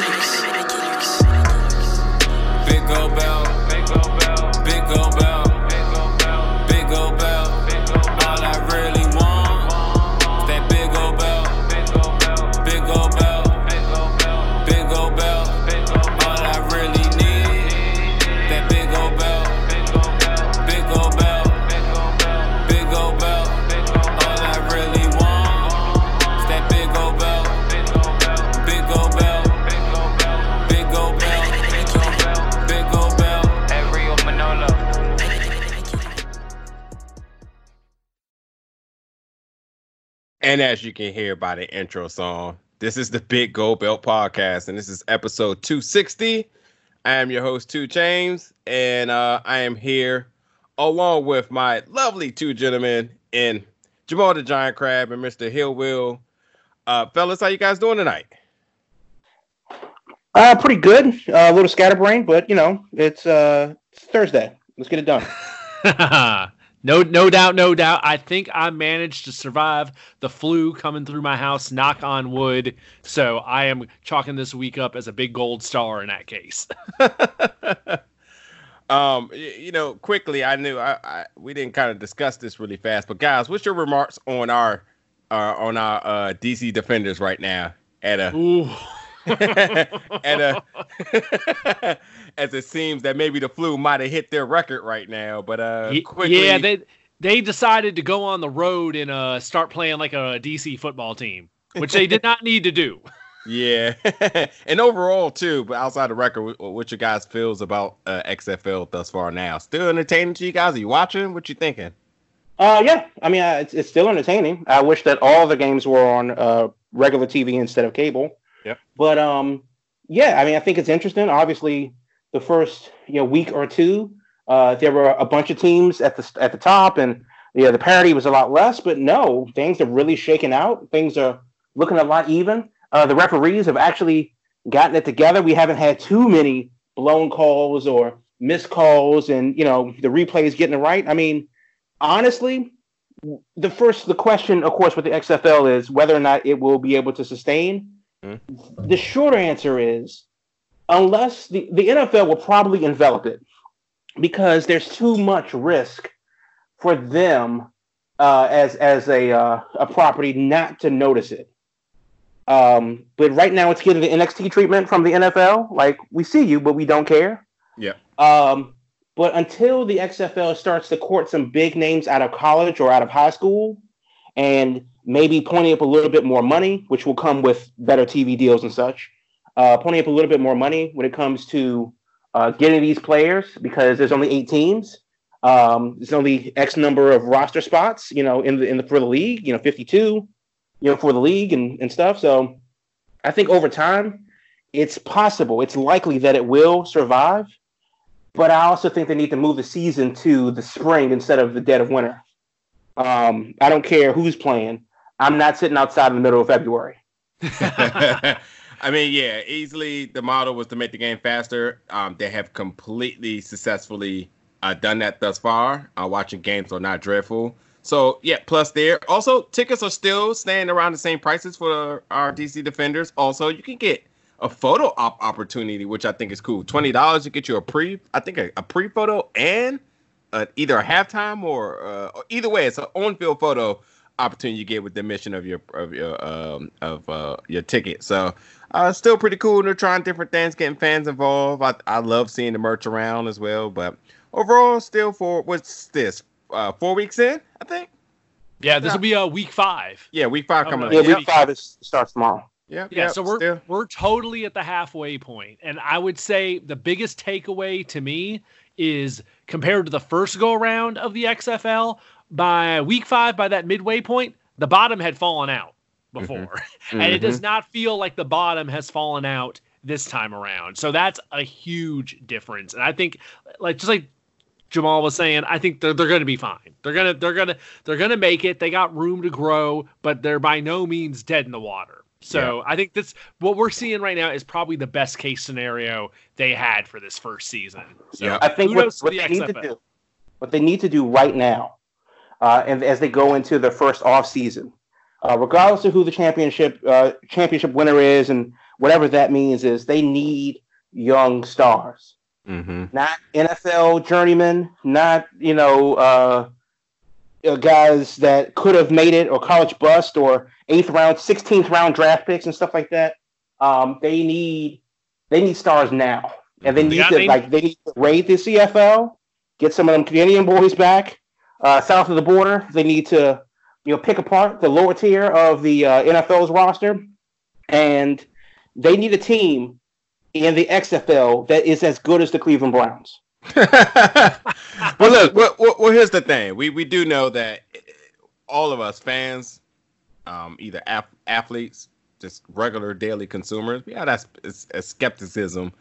Big And as you can hear by the intro song, this is the Big Gold Belt Podcast, and this is episode 260. I am your host, Two James, and uh, I am here along with my lovely two gentlemen in Jamal the Giant Crab and Mr. Hillwill. Uh, fellas, how you guys doing tonight? Uh, pretty good. Uh, a little scatterbrained, but you know, it's uh, it's Thursday. Let's get it done. no, no doubt, no doubt. I think I managed to survive the flu coming through my house. Knock on wood. So I am chalking this week up as a big gold star in that case. um, you know, quickly, I knew I, I we didn't kind of discuss this really fast, but guys, what's your remarks on our uh, on our uh, DC defenders right now at a Ooh. and uh, as it seems that maybe the flu might have hit their record right now, but uh, quickly, yeah, they they decided to go on the road and uh, start playing like a DC football team, which they did not need to do. yeah, and overall too. But outside the record, wh- what you guys feels about uh, XFL thus far now? Still entertaining to you guys? Are you watching? What you thinking? Uh, yeah. I mean, uh, it's, it's still entertaining. I wish that all the games were on uh, regular TV instead of cable. Yep. But um, yeah. I mean, I think it's interesting. Obviously, the first you know week or two, uh, there were a bunch of teams at the at the top, and yeah, the parity was a lot less. But no, things are really shaken out. Things are looking a lot even. Uh, the referees have actually gotten it together. We haven't had too many blown calls or missed calls, and you know the replays getting it right. I mean, honestly, the first the question, of course, with the XFL is whether or not it will be able to sustain. Hmm. The short answer is unless the, the NFL will probably envelop it because there's too much risk for them uh, as as a uh, a property not to notice it. Um, but right now it's getting the NXT treatment from the NFL. Like we see you, but we don't care. Yeah. Um, but until the XFL starts to court some big names out of college or out of high school, and maybe ponying up a little bit more money, which will come with better TV deals and such, uh, ponying up a little bit more money when it comes to uh, getting these players because there's only eight teams. Um, there's only X number of roster spots, you know, in the in the for the league, you know, 52, you know, for the league and, and stuff. So I think over time, it's possible, it's likely that it will survive. But I also think they need to move the season to the spring instead of the dead of winter. Um, I don't care who's playing. I'm not sitting outside in the middle of February. I mean, yeah, easily the model was to make the game faster. Um, they have completely successfully uh, done that thus far. Uh, watching games are not dreadful. So yeah, plus there also tickets are still staying around the same prices for our DC defenders. Also, you can get a photo op opportunity, which I think is cool. Twenty dollars to get you a pre, I think a, a pre photo and uh, either a halftime or, uh, or either way, it's an on field photo opportunity you get with the admission of your of your um of uh your ticket. So uh still pretty cool. They're trying different things, getting fans involved. I I love seeing the merch around as well. But overall, still for what's this? Uh four weeks in, I think. Yeah, this will be a uh, week five. Yeah, week five Oh, coming really? up. Yeah, Yep. week five is starts tomorrow. Yep, Yeah, yep, so we're still. we're totally at the halfway point, and I would say the biggest takeaway to me is compared to the first go around of the XFL. By week five, by that midway point, the bottom had fallen out before, mm-hmm. and it does mm-hmm. not feel like the bottom has fallen out this time around. So that's a huge difference, and I think, like just like Jamal was saying, I think they're, they're going to be fine. They're gonna they're gonna they're gonna make it. They got room to grow, but they're by no means dead in the water. So I think that's what we're seeing right now is probably the best case scenario they had for this first season. So Yeah. I think what, what the they need to do, what they need to do right now, uh, and as they go into their first off season, uh, regardless of who the championship uh, championship winner is and whatever that means is they need young stars, Mm-hmm. not NFL journeymen, not you know uh, guys that could have made it or college bust or eighth round, sixteenth round draft picks and stuff like that. Um, they need they need stars now, and they need got to me. like they need to raid the CFL, get some of them Canadian boys back uh, south of the border. They need to you know pick apart the lower tier of the uh, NFL's roster, and they need a team in the XFL that is as good as the Cleveland Browns. well, look. Well, well, here's the thing. We we do know that all of us fans, um, either ath- athletes, just regular daily consumers, we have that skepticism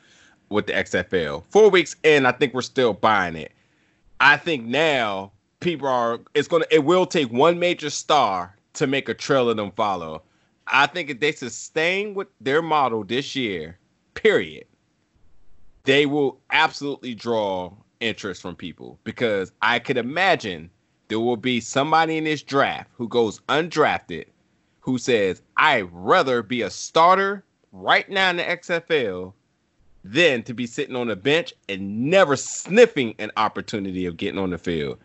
with the XFL. Four weeks in, I think we're still buying it. I think now people are. It's gonna. It will take one major star to make a trail of them follow. I think if they sustain with their model this year, period, they will absolutely draw interest from people because I could imagine there will be somebody in this draft who goes undrafted who says, I'd rather be a starter right now in the XFL than to be sitting on the bench and never sniffing an opportunity of getting on the field.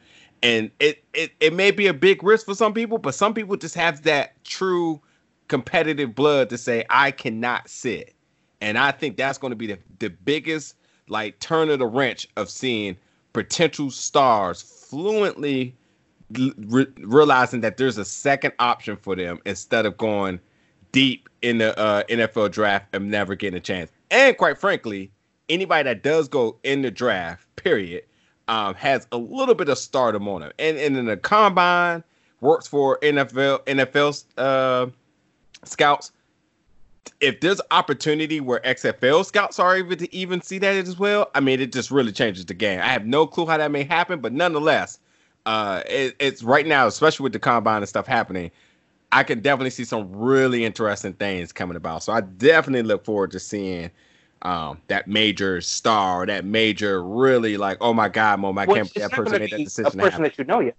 And it, it, it may be a big risk for some people, but some people just have that true competitive blood to say, I cannot sit. And I think that's going to be the, the biggest like turn of the wrench of seeing potential stars fluently re- realizing that there's a second option for them instead of going deep in the uh, NFL draft and never getting a chance. And quite frankly, anybody that does go in the draft, period, um, has a little bit of stardom on them. And, and in the combine, works for NFL NFL uh, scouts. If there's opportunity where XFL scouts are able to even see that as well, I mean, it just really changes the game. I have no clue how that may happen, but nonetheless, uh, it, it's right now, especially with the combine and stuff happening. I can definitely see some really interesting things coming about. So I definitely look forward to seeing um, that major star, that major really like, oh my god, Mom, I can't that person made that a decision. to person that you know yet.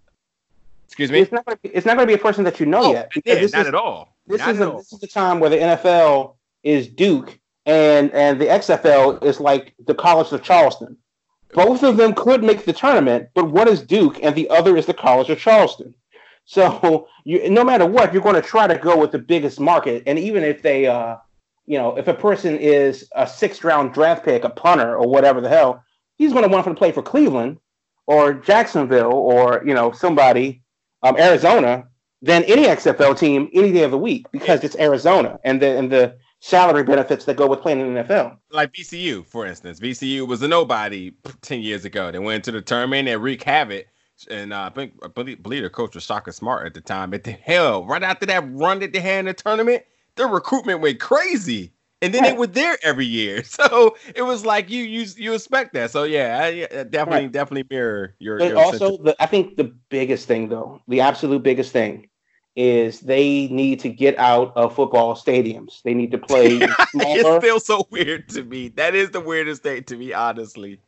Excuse me. It's not going to be. It's not going to be a person that you know Oh, yet. yeah, not is, at all. This is a, this is the time where the NFL is Duke and and the XFL is like the College of Charleston. Both of them could make the tournament, but one is Duke and the other is the College of Charleston. So you, no matter what, you're going to try to go with the biggest market. And even if they, uh, you know, if a person is a sixth round draft pick, a punter or whatever the hell, he's going to want to play for Cleveland or Jacksonville or you know somebody, um, Arizona, than any XFL team any day of the week because it's Arizona and the and the salary benefits that go with playing in the NFL. like VCU, for instance. VCU was a nobody 10 years ago. They went into the tournament and wreaked havoc. And uh, I think I believe, believe their coach was Shaka Smart at the time. But the hell, right after that run that they had in the tournament, their recruitment went crazy. And then they were there every year. So it was like you you you expect that. So yeah, I, definitely Right. definitely mirror your, But your also, the, I think the biggest thing, though, the absolute biggest thing, is they need to get out of football stadiums. They need to play it feels so weird to me. That is the weirdest thing to me, honestly.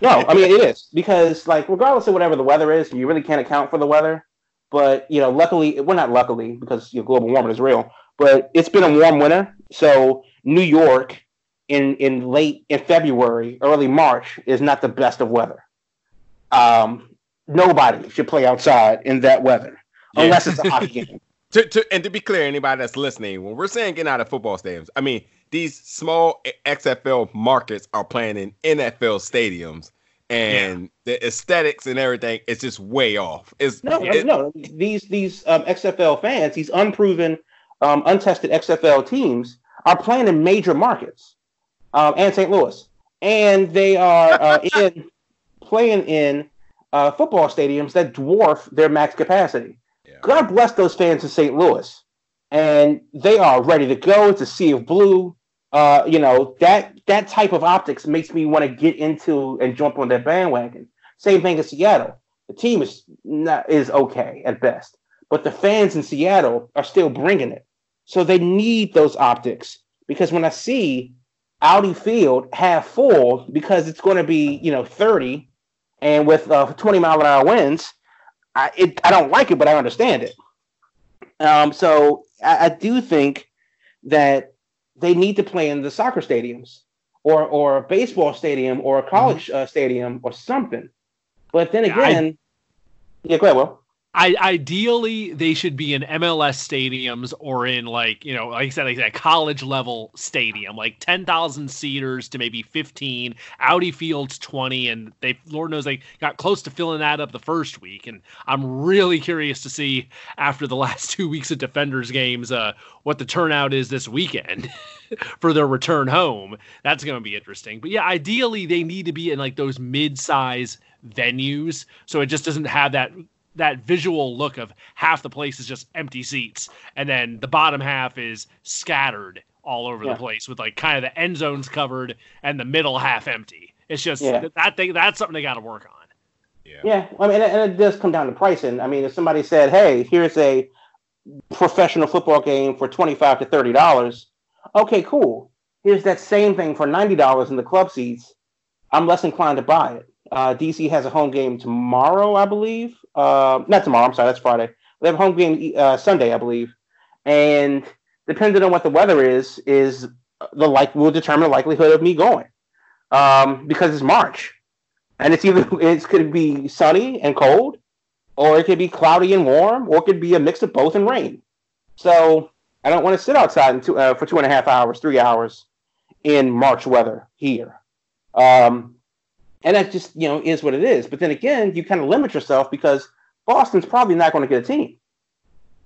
No, I mean it is because, like, regardless of whatever the weather is, you really can't account for the weather. But you know, luckily, well, not luckily because you know, global warming is real. But it's been a warm winter, so New York in in late in February, early March is not the best of weather. Um, nobody should play outside in that weather Yeah. unless it's a hockey game. to, to and to be clear, anybody that's listening, when we're saying getting out of football stadiums, I mean these small XFL markets are playing in NFL stadiums, and the aesthetics and everything is just way off. It's No, it- no, these these um, XFL fans, these unproven, um, untested XFL teams are playing in major markets, um, and St. Louis, and they are uh, in playing in uh, football stadiums that dwarf their max capacity. Yeah. God bless those fans in St. Louis, and they are ready to go. It's a sea of blue. Uh, you know that that type of optics makes me want to get into and jump on that bandwagon. Same thing in Seattle. The team is not is okay at best, but the fans in Seattle are still bringing it. So they need those optics because when I see Audi Field half full because it's going to be you know 30 and with uh, 20 mile an hour winds, I it, I don't like it, but I understand it. Um, so I, I do think that they need to play in the soccer stadiums or or a baseball stadium or a college uh, stadium or something. But then Yeah, I- again, yeah, go ahead, Will. I ideally they should be in MLS stadiums or in like you know like I said like that college level stadium like ten thousand seaters to maybe fifteen Audi Fields twenty and they Lord knows they got close to filling that up the first week and I'm really curious to see after the last two weeks of Defenders games uh what the turnout is this weekend for their return home. That's going to be interesting. But yeah ideally they need to be in like those mid-size venues so it just doesn't have that that visual look of half the place is just empty seats and then the bottom half is scattered all over Yeah. the place with like kind of the end zones covered and the middle half empty. It's just Yeah. that, that thing that's something they got to work on. Yeah, yeah I mean, and and it does come down to pricing. I mean, if somebody said, "Hey, here's a professional football game for twenty-five to thirty dollars," okay, cool. Here's that same thing for ninety dollars in the club seats. I'm less inclined to buy it. Uh, DC has a home game tomorrow, I believe. Uh, not tomorrow. I'm sorry, that's Friday. They have a home game uh, Sunday, I believe. And depending on what the weather is, is the like will determine the likelihood of me going. Um, because it's March and it's either it could be sunny and cold, or it could be cloudy and warm, or it could be a mix of both and rain. So I don't want to sit outside two, uh, for two and a half hours, three hours in March weather here. Um, and that just you know is what it is. But then again, you kind of limit yourself because Boston's probably not going to get a team.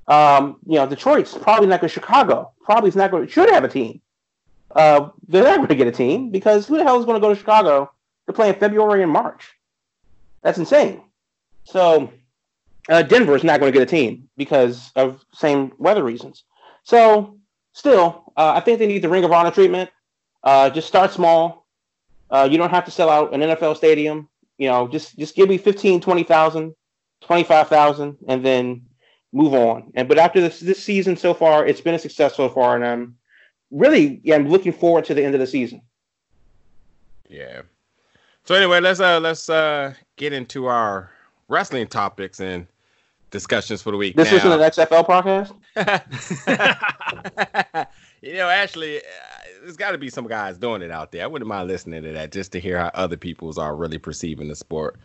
Um, you know, Detroit's probably not going. to Chicago probably is not going. to Should have a team. Uh, they're not going to get a team because who the hell is going to go to Chicago to play in February and March? That's insane. So uh, Denver is not going to get a team because of same weather reasons. So still, uh, I think they need the Ring of Honor treatment. Uh, just start small. Uh, you don't have to sell out an NFL stadium. You know, just just give me 15, 20,000, 25,000 and then move on. And but after this this season so far, it's been a success so far and I'm really yeah, I'm looking forward to the end of the season. Yeah. So anyway, let's uh let's uh get into our wrestling topics and discussions for the week. This now. isn't an XFL podcast. you know, actually, uh, there's got to be some guys doing it out there. I wouldn't mind listening to that just to hear how other people's are really perceiving the sport.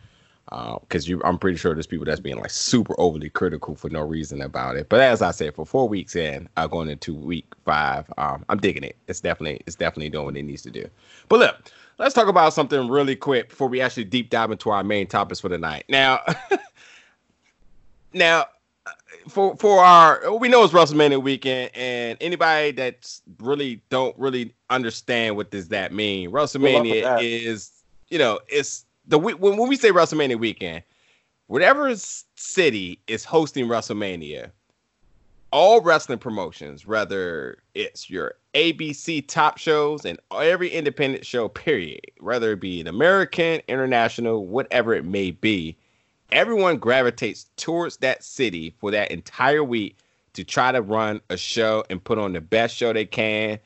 Because you, I'm pretty sure there's people that's being like super overly critical for no reason about it. But as I said, for four weeks in, uh, going into week five, um, I'm digging it. It's definitely, it's definitely doing what it needs to do. But look, let's talk about something really quick before we actually deep dive into our main topics for the night. Now, now for for our we know it's WrestleMania weekend, and anybody that's really don't really understand what does that mean. WrestleMania that. is you know it's the when, when we say WrestleMania weekend, whatever city is hosting WrestleMania, all wrestling promotions, whether it's your ABC top shows and every independent show, period, whether it be an American, international, whatever it may be, everyone gravitates towards that city for that entire week to try to run a show and put on the best show they can.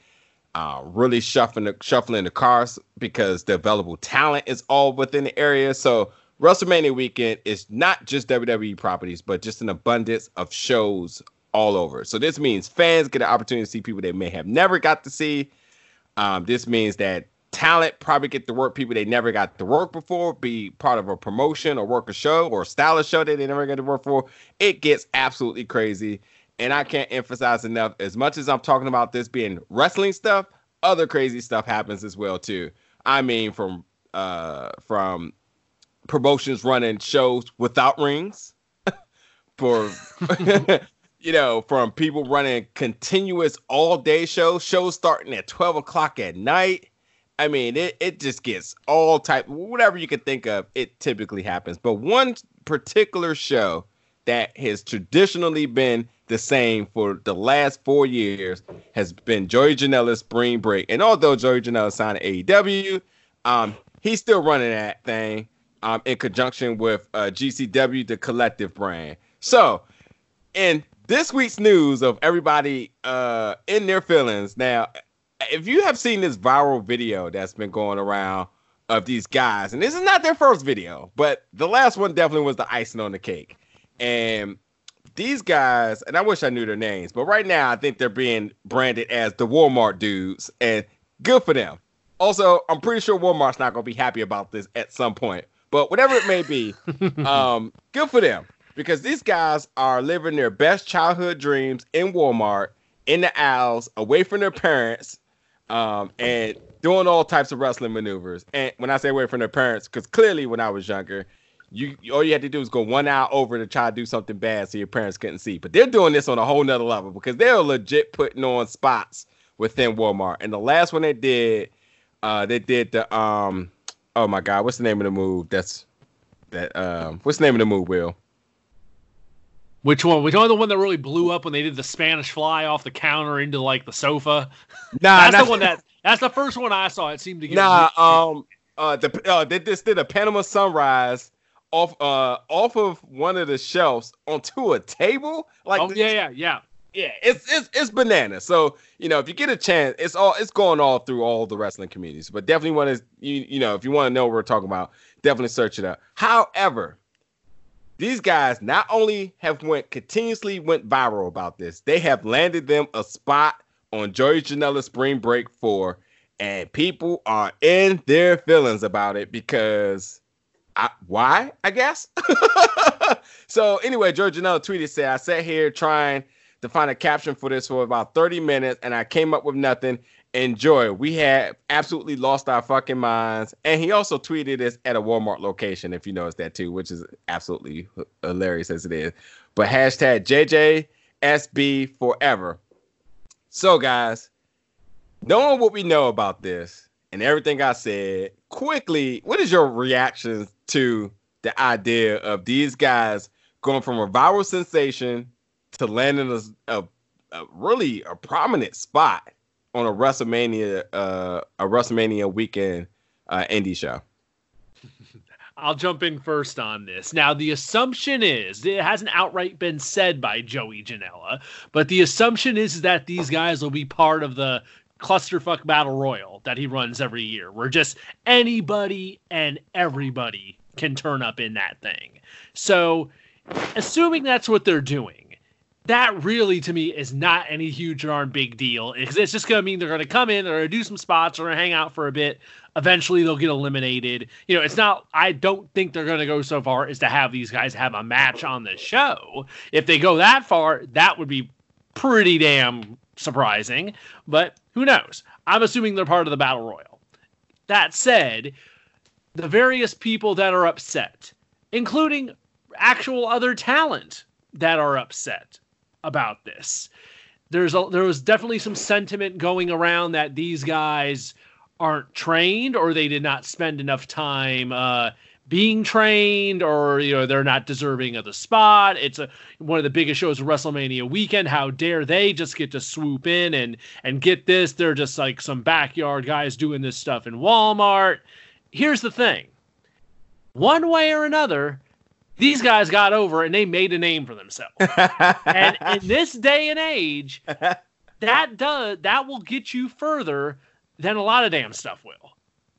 Uh, really shuffling the, shuffling the cars because the available talent is all within the area. So WrestleMania weekend is not just WWE properties, but just an abundance of shows all over. So this means fans get an opportunity to see people they may have never got to see. Um, this means that talent probably get to work people they never got to work before, be part of a promotion or work a show or a show that they never got to work for. It gets absolutely crazy. And I can't emphasize enough, as much as I'm talking about this being wrestling stuff, other crazy stuff happens as well too. I mean, from uh from promotions running shows without rings, for you know, from people running continuous all day shows, shows starting at 12 o'clock at night. I mean, it, it just gets all type whatever you could think of, it typically happens. But one particular show that has traditionally been the same for the last four years has been Joey Janela's Spring Break. And although Joey Janela signed AEW, um, he's still running that thing um, in conjunction with uh, GCW, the collective brand. So, in this week's news of everybody uh, in their feelings, now, if you have seen this viral video that's been going around of these guys, and this is not their first video, but the last one definitely was the icing on the cake. And these guys, and I wish I knew their names, but right now I think they're being branded as the Walmart dudes, and good for them. Also, I'm pretty sure Walmart's not going to be happy about this at some point, but whatever it may be, um, good for them because these guys are living their best childhood dreams in Walmart, in the aisles, away from their parents, um, and doing all types of wrestling maneuvers. And when I say away from their parents, because clearly when I was younger, you all you had to do was go one hour over to try to do something bad so your parents couldn't see. But they're doing this on a whole nother level because they're legit putting on spots within Walmart. And the last one they did, uh, they did the um, oh my god, what's the name of the move? That's that um, what's the name of the move, Will? Which one? Which one? The one that really blew up when they did the Spanish fly off the counter into like the sofa. Nah, that's not, the one that. That's the first one I saw. It seemed to get. Nah, um, uh, the uh, they just did a Panama Sunrise off uh off of one of the shelves onto a table. Like, oh yeah, yeah, yeah. yeah, it's it's it's banana. So you know, if you get a chance, it's all it's going all through all the wrestling communities. But definitely want to you you know if you want to know what we're talking about, definitely search it out. However, these guys not only have went continuously went viral about this, they have landed them a spot on Joey Janela Spring Break Four, and people are in their feelings about it because. I, why? I guess. so anyway, Joey Janela tweeted said, "I sat here trying to find a caption for this for about 30 minutes, and I came up with nothing. Enjoy. We had absolutely lost our fucking minds. And he also tweeted this at a Walmart location, if you notice that too, which is absolutely hilarious as it is. But hashtag JJSB forever. So, guys, knowing what we know about this and everything I said, quickly, what is your reaction to the idea of these guys going from a viral sensation to landing a, a, a really a prominent spot on a WrestleMania uh, a WrestleMania weekend uh, indie show. I'll jump in first on this. Now, the assumption is it hasn't outright been said by Joey Janela, but the assumption is that these guys will be part of the clusterfuck battle royal that he runs every year, where just anybody and everybody can turn up in that thing. So, assuming that's what they're doing, that really to me is not any huge darn big deal because it's just going to mean they're going to come in, they're going to do some spots, they're going to hang out for a bit. Eventually, they'll get eliminated. You know, it's not. I don't think they're going to go so far as to have these guys have a match on the show. If they go that far, that would be pretty damn surprising. But who knows? I'm assuming they're part of the battle royal. That said, the various people that are upset, including actual other talent that are upset about this. There's a, there was definitely some sentiment going around that these guys aren't trained or they did not spend enough time uh, being trained or you know they're not deserving of the spot. It's a one of the biggest shows of WrestleMania weekend. How dare they just get to swoop in and and get this? They're just like some backyard guys doing this stuff in Walmart. Here's the thing. One way or another, these guys got over and they made a name for themselves. and in this day and age, that does that will get you further than a lot of damn stuff will.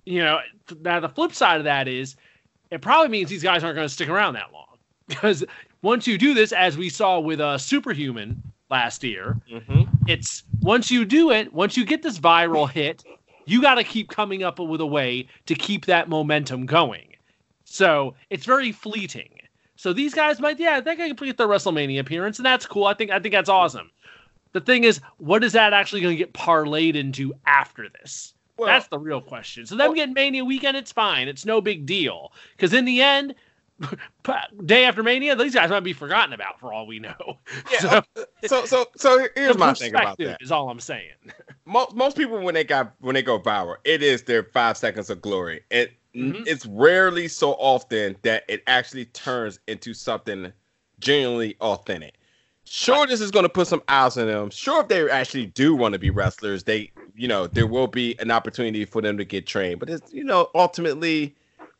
You know, now the flip side of that is it probably means these guys aren't going to stick around that long because once you do this, as we saw with uh, Superhuman last year, mm-hmm. it's once you do it, once you get this viral hit, you got to keep coming up with a way to keep that momentum going. So it's very fleeting. So these guys might, yeah, they can get their WrestleMania appearance, and that's cool. I think I think that's awesome. The thing is, what is that actually going to get parlayed into after this? Well- that's the real question. So them Well- getting Mania weekend, it's fine. It's no big deal because in the end, day after Mania, these guys might be forgotten about for all we know. Yeah. So so so here's my thing about that. Is all I'm saying. most most people when they got when they go viral, it is their five seconds of glory. It Mhm. it's rarely so often that it actually turns into something genuinely authentic. Sure, this is going to put some eyes on them. Sure, if they actually do want to be wrestlers, they you know there will be an opportunity for them to get trained. But it's you know ultimately,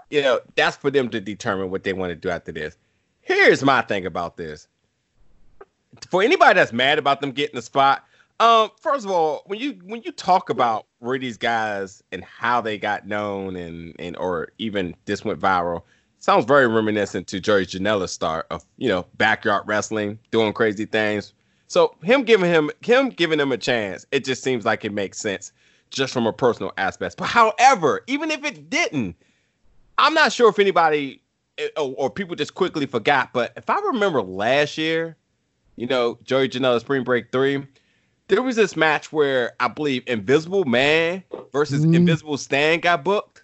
you know that's for them to determine what they want to do after this. Here's my thing about this for anybody that's mad about them getting the spot, um, first of all, when you when you talk about where these guys and how they got known and and or even this went viral, sounds very reminiscent to Joey Janela's start of you know backyard wrestling, doing crazy things. So him giving him him giving him a chance, it just seems like it makes sense just from a personal aspect. But however, even if it didn't, I'm not sure if anybody eh, or, or people just quickly forgot. But if I remember last year, you know, Joey Janela Spring Break three, there was this match where I believe Invisible Man versus Mhm. Invisible Stan got booked.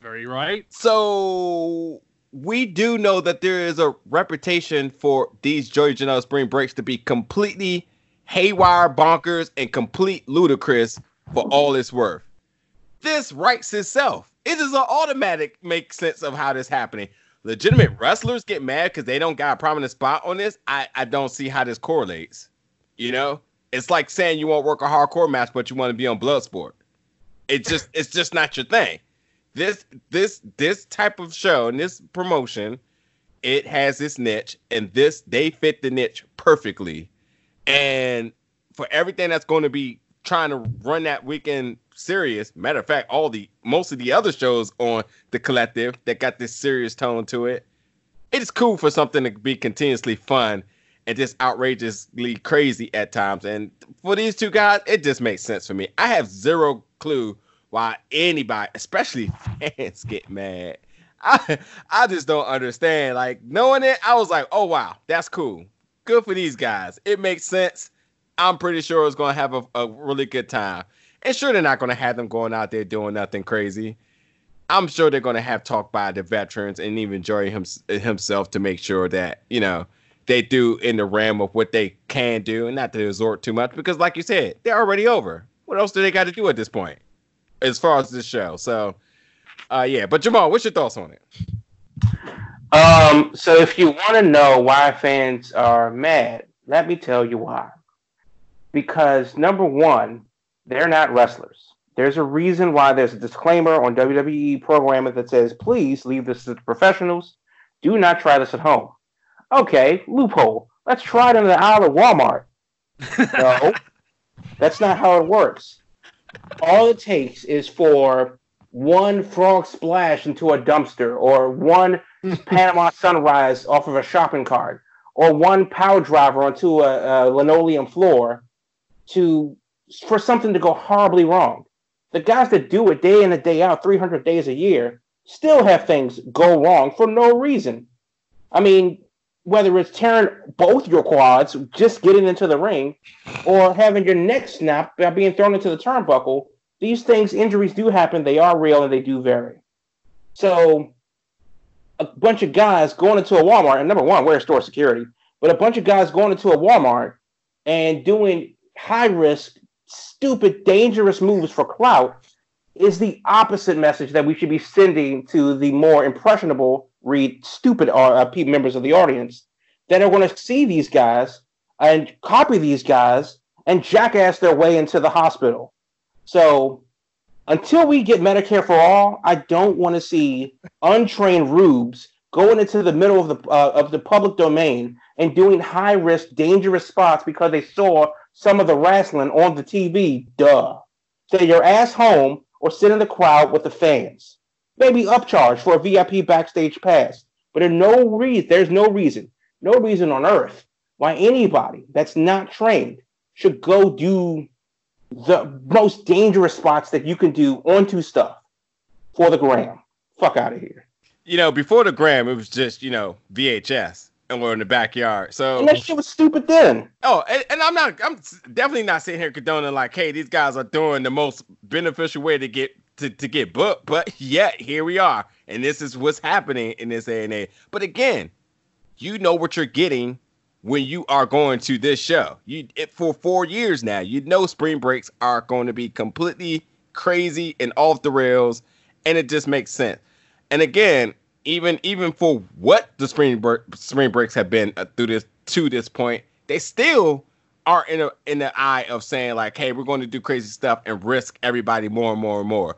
Very right. So we do know that there is a reputation for these Joey Janela spring breaks to be completely haywire, bonkers, and complete ludicrous for all it's worth. This writes itself. It is an automatic make sense of how this happening. Legitimate wrestlers get mad because they don't got a prominent spot on this. I, I don't see how this correlates. You know, it's like saying you won't work a hardcore match, but you want to be on Bloodsport. It's just it's just not your thing this this this type of show and this promotion it has its niche and this they fit the niche perfectly and for everything that's going to be trying to run that weekend serious matter of fact all the most of the other shows on the collective that got this serious tone to it it's cool for something to be continuously fun and just outrageously crazy at times and for these two guys it just makes sense for me i have zero clue why anybody, especially fans, get mad. I I just don't understand. Like knowing it, I was like, oh wow, that's cool. Good for these guys. It makes sense. I'm pretty sure it's gonna have a, a really good time. And sure, they're not gonna have them going out there doing nothing crazy. I'm sure they're gonna have talk by the veterans and even Joey him, himself to make sure that you know they do in the realm of what they can do and not to resort too much because, like you said, they're already over. What else do they got to do at this point? as far as this show. So, uh, yeah. But Jamal, what's your thoughts on it? Um, so if you want to know why fans are mad, let me tell you why. Because number one, they're not wrestlers. There's a reason why there's a disclaimer on WWE programming that says, please leave this to the professionals. Do not try this at home. Okay, loophole. Let's try it in the aisle of Walmart. No, that's not how it works. All it takes is for one frog splash into a dumpster or one Panama sunrise off of a shopping cart or one power driver onto a, a linoleum floor to for something to go horribly wrong. The guys that do it day in and day out, 300 days a year, still have things go wrong for no reason. I mean, whether it's tearing both your quads, just getting into the ring, or having your neck snapped by being thrown into the turnbuckle, these things, injuries do happen. They are real and they do vary. So, a bunch of guys going into a Walmart, and number one, wear store security, but a bunch of guys going into a Walmart and doing high risk, stupid, dangerous moves for clout is the opposite message that we should be sending to the more impressionable, read stupid uh, members of the audience that are going to see these guys and copy these guys and jackass their way into the hospital. So until we get Medicare for all, I don't want to see untrained rubes going into the middle of the uh, of the public domain and doing high risk, dangerous spots because they saw some of the wrestling on the TV. Duh. Stay your ass home or sit in the crowd with the fans. Maybe upcharge for a VIP backstage pass. But there's no reason. There's no reason. No reason on earth why anybody that's not trained should go do the most dangerous spots that you can do onto stuff for the gram. Fuck out of here. You know, before the gram, it was just you know VHS, and we're in the backyard. So And that shit was stupid then. Oh, and, and I'm not. I'm definitely not sitting here condoning like, hey, these guys are doing the most beneficial way to get to, to get booked. But yet here we are, and this is what's happening in this A and A. But again, you know what you're getting when you are going to this show. You it, for four years now, you know spring breaks are going to be completely crazy and off the rails, and it just makes sense. And again, even even for what the spring break, spring breaks have been uh, through this to this point, they still are in a in the eye of saying like, hey, we're going to do crazy stuff and risk everybody more and more and more.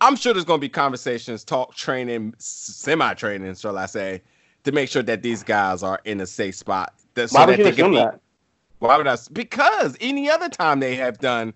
I'm sure there's going to be conversations, talk, training, semi training, shall I say, to make sure that these guys are in a safe spot. That, so Why would that you they assume be- that? why would I? Because any other time they have done,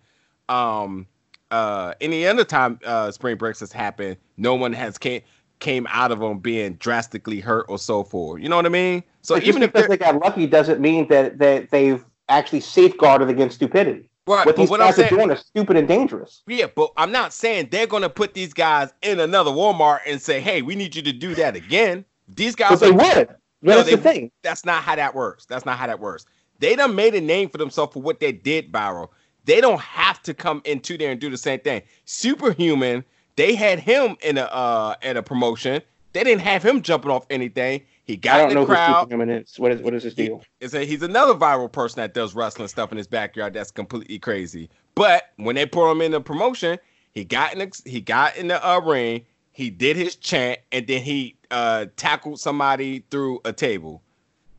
um, uh, any other time uh, spring breaks has happened, no one has came. came out of them being drastically hurt or so forth. You know what I mean? So But even if they got lucky doesn't mean that that they've actually safeguarded against stupidity. Right, What but these what I'm guys are saying, doing is stupid and dangerous. yeah, but I'm not saying they're gonna put these guys in another Walmart and say, "Hey, we need you to do that again." These guys But they are would. No, That's they- the thing. that's not how that works. That's not how that works. They done made a name for themselves for what they did, Barrow. They don't have to come into there and do the same thing. Superhuman, they had him in a uh at a promotion. They didn't have him jumping off anything. He I got don't in know the who crowd. Superhuman is. What is what is his deal? It's a, he's another viral person that does wrestling stuff in his backyard. That's completely crazy. But when they put him in the promotion, he got in the, he got in the uh, ring. He did his chant, and then he uh, tackled somebody through a table.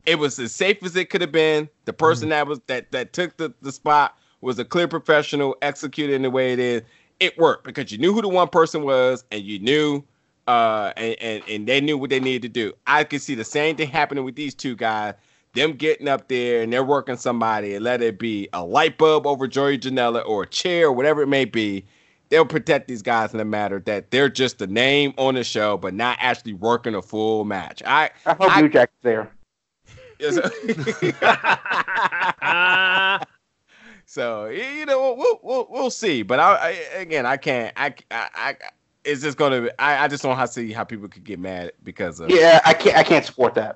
It was as safe as it could have been. The person that was that that took the, the spot was a clear professional, executed in the way it is. It worked because you knew who the one person was, and you knew uh, and, and and they knew what they needed to do. I could see the same thing happening with these two guys. Them getting up there and they're working somebody, and let it be a light bulb over Joey Janela or a chair or whatever it may be. They'll protect these guys in the matter that they're just a name on the show, but not actually working a full match. I, I hope I- New Jack's there. so you know we'll we'll, we'll see. But I, I again I can't I, I I it's just gonna I, I just don't know how to see how people could get mad because of Yeah, I can't. I can't support that.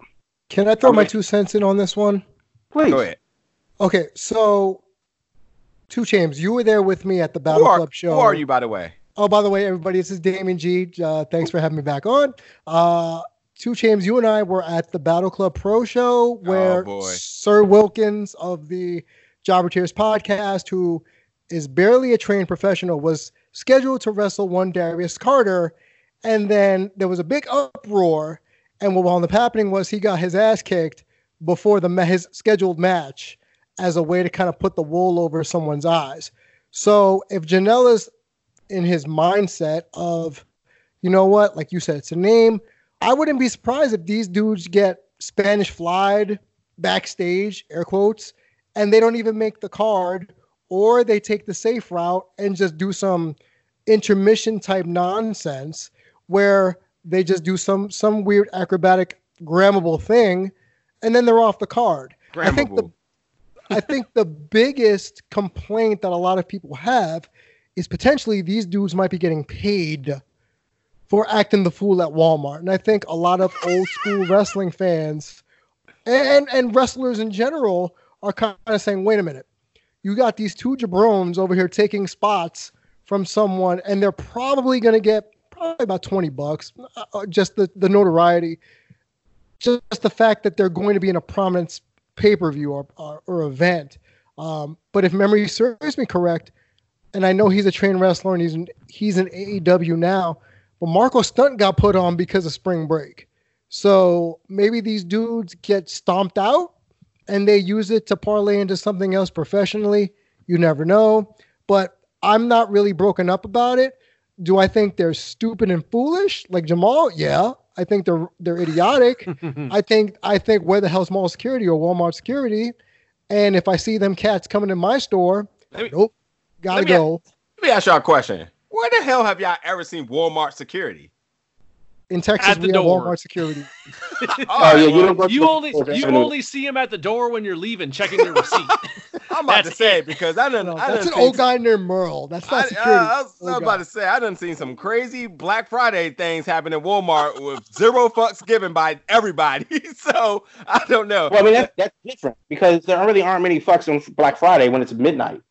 Can I throw my two cents in on this one? Please. Go ahead. Okay, so two James, you were there with me at the Battle are, Club show. who are you by the way? Oh, by the way, everybody, this is Damien G. Uh, thanks for having me back on. Uh, Two James, you and I were at the Battle Club Pro Show where boy. Sir Wilkins of the Jobber Tears podcast, who is barely a trained professional, was scheduled to wrestle one Darius Carter. And then there was a big uproar. And what wound up happening was he got his ass kicked before the his scheduled match as a way to kind of put the wool over someone's eyes. So if Janela's in his mindset of, you know what, like you said, it's a name. I wouldn't be surprised if these dudes get Spanish flied backstage, air quotes, and they don't even make the card, or they take the safe route and just do some intermission type nonsense where they just do some some weird acrobatic grammable thing, and then they're off the card. I think the I think the biggest complaint that a lot of people have is potentially these dudes might be getting paid for acting the fool at Walmart. And I think a lot of old school wrestling fans and and wrestlers in general are kind of saying, wait a minute, you got these two jabrones over here taking spots from someone, and they're probably going to get probably about 20 bucks, uh, uh, just the, the notoriety, just the fact that they're going to be in a prominent pay per view or, or, or event. Um, but if memory serves me correct, and I know he's a trained wrestler and he's he's in AEW now, but Marco Stunt got put on because of spring break. So maybe these dudes get stomped out and they use it to parlay into something else professionally. You never know. But I'm not really broken up about it. Do I think they're stupid and foolish like Jamal? Yeah. I think they're they're idiotic. I think I think where the hell's mall security or Walmart security? And if I see them cats coming in my store, me- nope, gotta let go. Let me ask y'all a question. Where the hell have y'all ever seen Walmart security? In Texas, At the we have. Walmart security. All Oh yeah, you don't You only you avenue. only see him at the door when you're leaving, checking your receipt. I'm about to That's say because I done. No, I that's done an old guy named Merle. That's not I, uh, security. I was, I was about to say I done seen some crazy Black Friday things happen in Walmart with zero fucks given by everybody. so I don't know. Well, I mean that's that's different because there really aren't many fucks on Black Friday when it's midnight.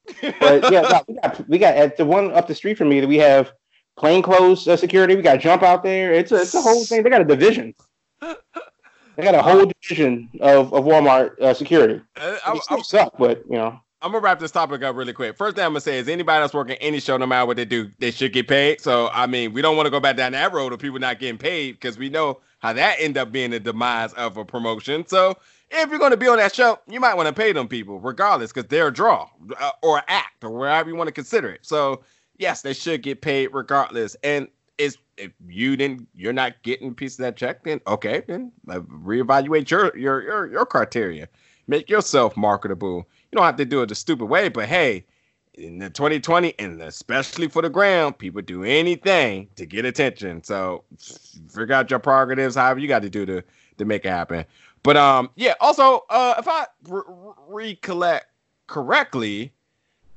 But yeah, no, we got we got at the one up the street from me that we have plainclothes uh, security. We got jump out there. It's a it's a whole thing. They got a division. They got a whole division of, of Walmart uh, security. Uh, still I'm, suck, but you know. I'm gonna wrap this topic up really quick. First thing I'm gonna say is anybody that's working any show, no matter what they do, they should get paid. So I mean, we don't want to go back down that road of people not getting paid because we know how that end up being the demise of a promotion. So if you're gonna be on that show, you might want to pay them people regardless because they're a draw uh, or act or wherever you want to consider it. So yes, they should get paid regardless. And it's if you didn't, you're not getting a piece of that check, then okay, then uh, reevaluate your your your your criteria. Make yourself marketable. You don't have to do it the stupid way, but hey, in the 2020, and especially for the ground, people do anything to get attention. So figure out your prerogatives, however you got to do to to make it happen. But um, yeah. Also, uh, if I re- recollect correctly,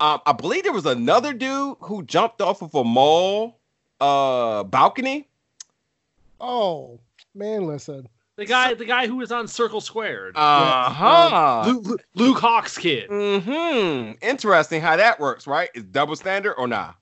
um, I believe there was another dude who jumped off of a mall uh balcony. Oh man, listen. The guy, the guy who was on Circle Squared, Uh huh. Luke, Luke, Luke Hawx's kid. Hmm. Interesting how that works, right? Is double standard or not?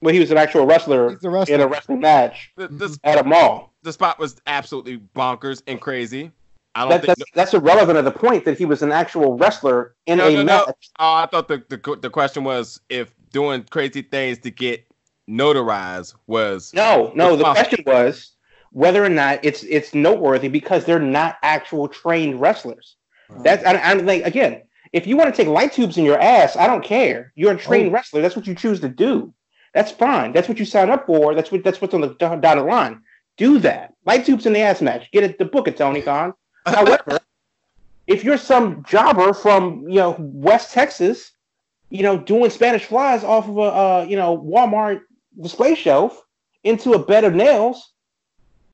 When he was an actual wrestler wrestler. in a wrestling match The, the, at a mall. the spot was absolutely bonkers and crazy. I don't That, think. that's, that's irrelevant of the point that he was an actual wrestler in No, a no, no. match. Oh, I thought the, the the question was if doing crazy things to get notarized was No, no. The Wow. question was whether or not it's it's noteworthy because they're not actual trained wrestlers. That's I, I'm like again. If you want to take light tubes in your ass, I don't care. You're a oh. trained Oh. wrestler. That's what you choose to do. That's fine. That's what you sign up for. That's what that's what's on the do- dotted line. Do that. Light tubes in the ass match. Get it. The book it, Tony Khan. However, if you're some jobber from you know West Texas, you know doing Spanish flies off of a uh, you know Walmart display shelf into a bed of nails,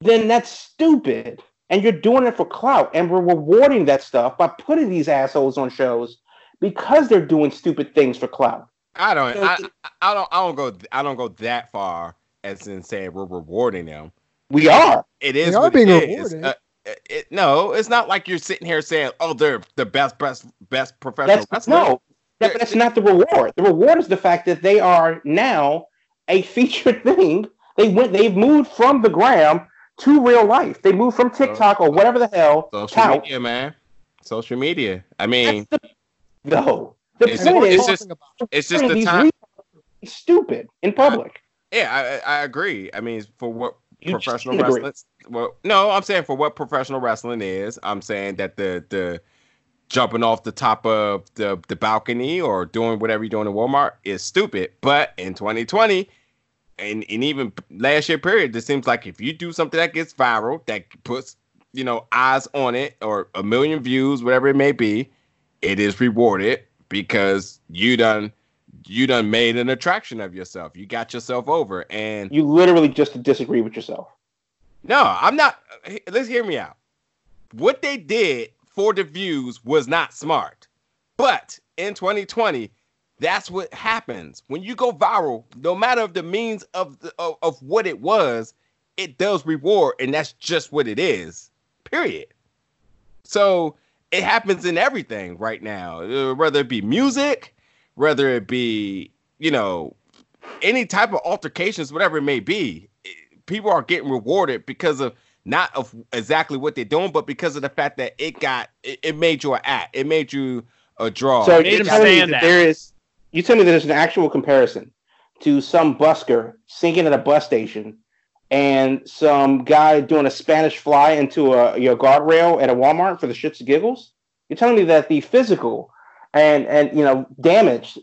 then that's stupid. And you're doing it for clout, and we're rewarding that stuff by putting these assholes on shows because they're doing stupid things for clout. I don't So- I, I don't I don't go I don't go that far as in saying we're rewarding them. We are. It is We are being it is. rewarded. Uh, it, it- no, it's not like you're sitting here saying, "Oh, they're the best, best, best professional That's wrestler." no. That, that's not the reward. The reward is the fact that they are now a featured thing. They went. They've moved from the gram to real life. They moved from TikTok or whatever the hell. Social tout. media, man. Social media. I mean, the, no. The It's- point it's is, just- Talking about- it's just the time. stupid in public. Yeah, I, I agree. I mean, for what You professional just agree. wrestling. Well, no, I'm saying for what professional wrestling is. I'm saying that the the jumping off the top of the the balcony or doing whatever you're doing in Walmart is stupid. But in 2020, and and even last year period, it seems like if you do something that gets viral, that puts you know eyes on it or a million views, whatever it may be, it is rewarded because you done you done made an attraction of yourself. You got yourself over, and You literally just disagree with yourself. No, I'm not. Let's hear me out. What they did for the views was not smart. But in 2020, that's what happens. When you go viral, no matter of the means of, of of what it was, it does reward, and that's just what it is. Period. So it happens in everything right now, uh, whether it be music, whether it be you know any type of altercations, whatever it may be. It- People are getting rewarded because of not of exactly what they're doing, but because of the fact that it got it, it made you an act, it made you a draw. So you're him telling me stand that there is. You tell me that there's an actual comparison to some busker singing at a bus station and some guy doing a Spanish fly into a your guardrail at a Walmart for the shits and giggles. You're telling me that the physical and and you know damage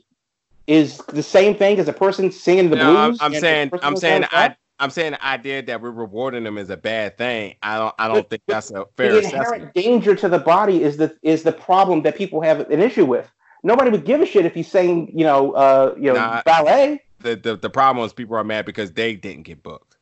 is the same thing as a person singing the No, I'm, blues. I'm saying I'm saying I that? I'm saying the idea that we're rewarding them is a bad thing. I don't I don't But- think that's a fair the assessment. inherent danger to the body is the is the problem that people have an issue with. Nobody would give a shit if he's saying, you know, uh, you know, Nah. ballet. The, the the problem is people are mad because they didn't get booked,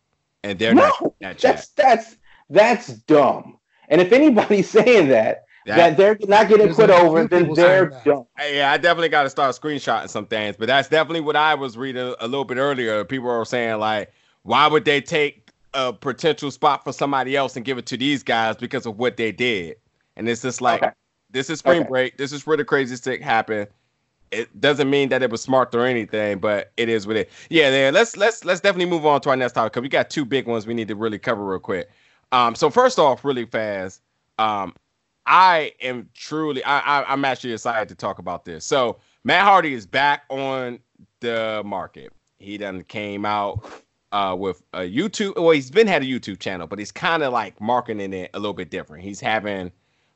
and they're no, not that that's that's that's dumb. And if anybody's saying that that, That- they're not getting put over, then they're saying dumb. Yeah, I definitely got to start screenshotting some things, but that's definitely what I was reading a little bit earlier. People were saying like, why would they take a potential spot for somebody else and give it to these guys because of what they did? And it's just like, Okay. this is spring Okay. break. This is where the crazy stick happened. It doesn't mean that it was smart or anything, but it is what it. Yeah, there. Let's let's let's definitely move on to our next topic because we got two big ones we need to really cover real quick. Um, so first off, really fast, um, I am truly, I, I, I'm actually excited to talk about this. So Matt Hardy is back on the market. He done came out uh, with a YouTube. Well, he's been had a YouTube channel, but he's kind of like marketing it a little bit different. He's having,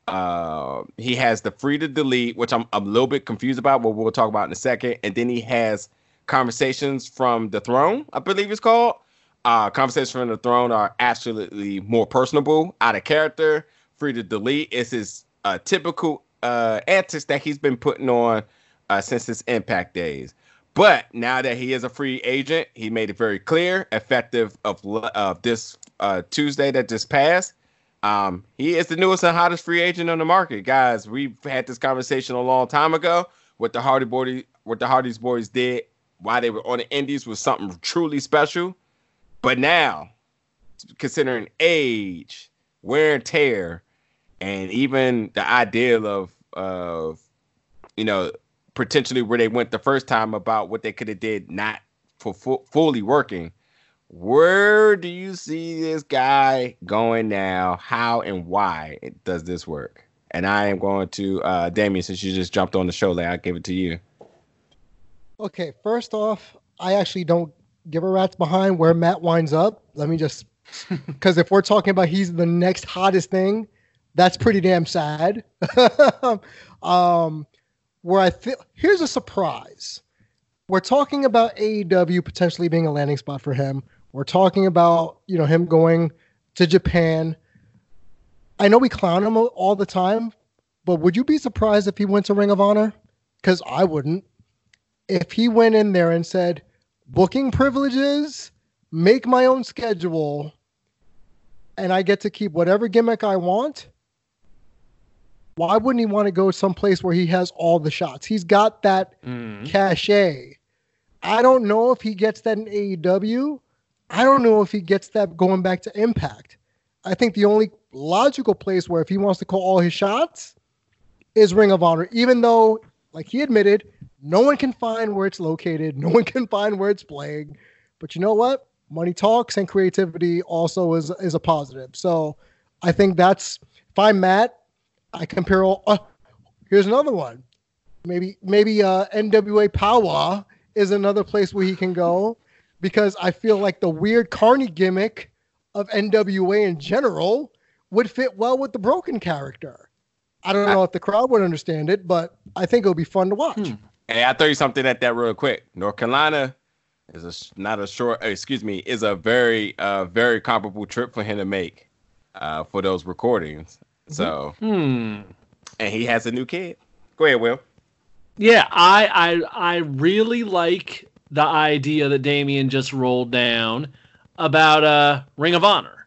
uh, he has the free to delete, which I'm, I'm a little bit confused about, but we'll talk about in a second. And then he has conversations from the throne, I believe it's called. Uh, conversations from the throne are absolutely more personable, out of character free to delete. It's his uh, typical uh, antics that he's been putting on uh, since his Impact days. But now that he is a free agent, he made it very clear, effective of this uh, Tuesday that just passed. Um, he is the newest and hottest free agent on the market, guys. We've had this conversation a long time ago. What the Hardy Boy, what the Hardy's boys did while they were on the Indies was something truly special. But now, considering age, wear and tear, and even the idea of of you know potentially where they went the first time about what they could have did not for fu- fully working. Where do you see this guy going now? How and why does this work? And I am going to uh Damien, since you just jumped on the show, like I give it to you. Okay, first off, I actually don't give a rat's behind where Matt winds up. Let me just because if we're talking about he's the next hottest thing, that's pretty damn sad. um, where I feel here's a surprise. We're talking about AEW potentially being a landing spot for him. We're talking about you know him going to Japan. I know we clown him all the time, but would you be surprised if he went to Ring of Honor? Because I wouldn't. If he went in there and said, booking privileges, make my own schedule, and I get to keep whatever gimmick I want, why wouldn't he want to go someplace where he has all the shots? He's got that Mm. cachet. I don't know if he gets that in AEW. I don't know if he gets that going back to Impact. I think the only logical place where if he wants to call all his shots is Ring of Honor, even though, like he admitted, no one can find where it's located, no one can find where it's playing. But you know what? Money talks and creativity also is is a positive. So I think that's if I'm Matt, I compare all. Uh, here's another one. Maybe maybe uh, NWA Power is another place where he can go because I feel like the weird Carney gimmick of NWA in general would fit well with the broken character. I don't know if the crowd would understand it, but I think it would be fun to watch. Hmm. Hey, I'll throw you something at that real quick. North Carolina is a not a short, uh, excuse me, is a very, uh, very comparable trip for him to make uh, for those recordings. So, Hmm. and he has a new kid. Go ahead, Will. Yeah, I, I I really like the idea that Damien just rolled down about uh Ring of Honor.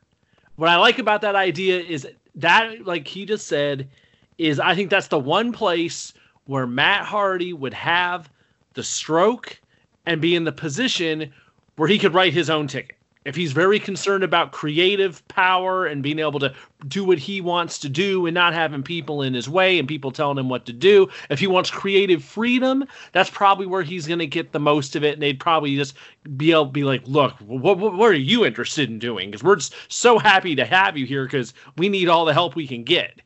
What I like about that idea is that like he just said is I think that's the one place where Matt Hardy would have the stroke and be in the position where he could write his own ticket. If he's very concerned about creative power and being able to do what he wants to do and not having people in his way and people telling him what to do, if he wants creative freedom, that's probably where he's going to get the most of it. And they'd probably just be able to be like, look, what, what, what are you interested in doing? Because we're just so happy to have you here because we need all the help we can get.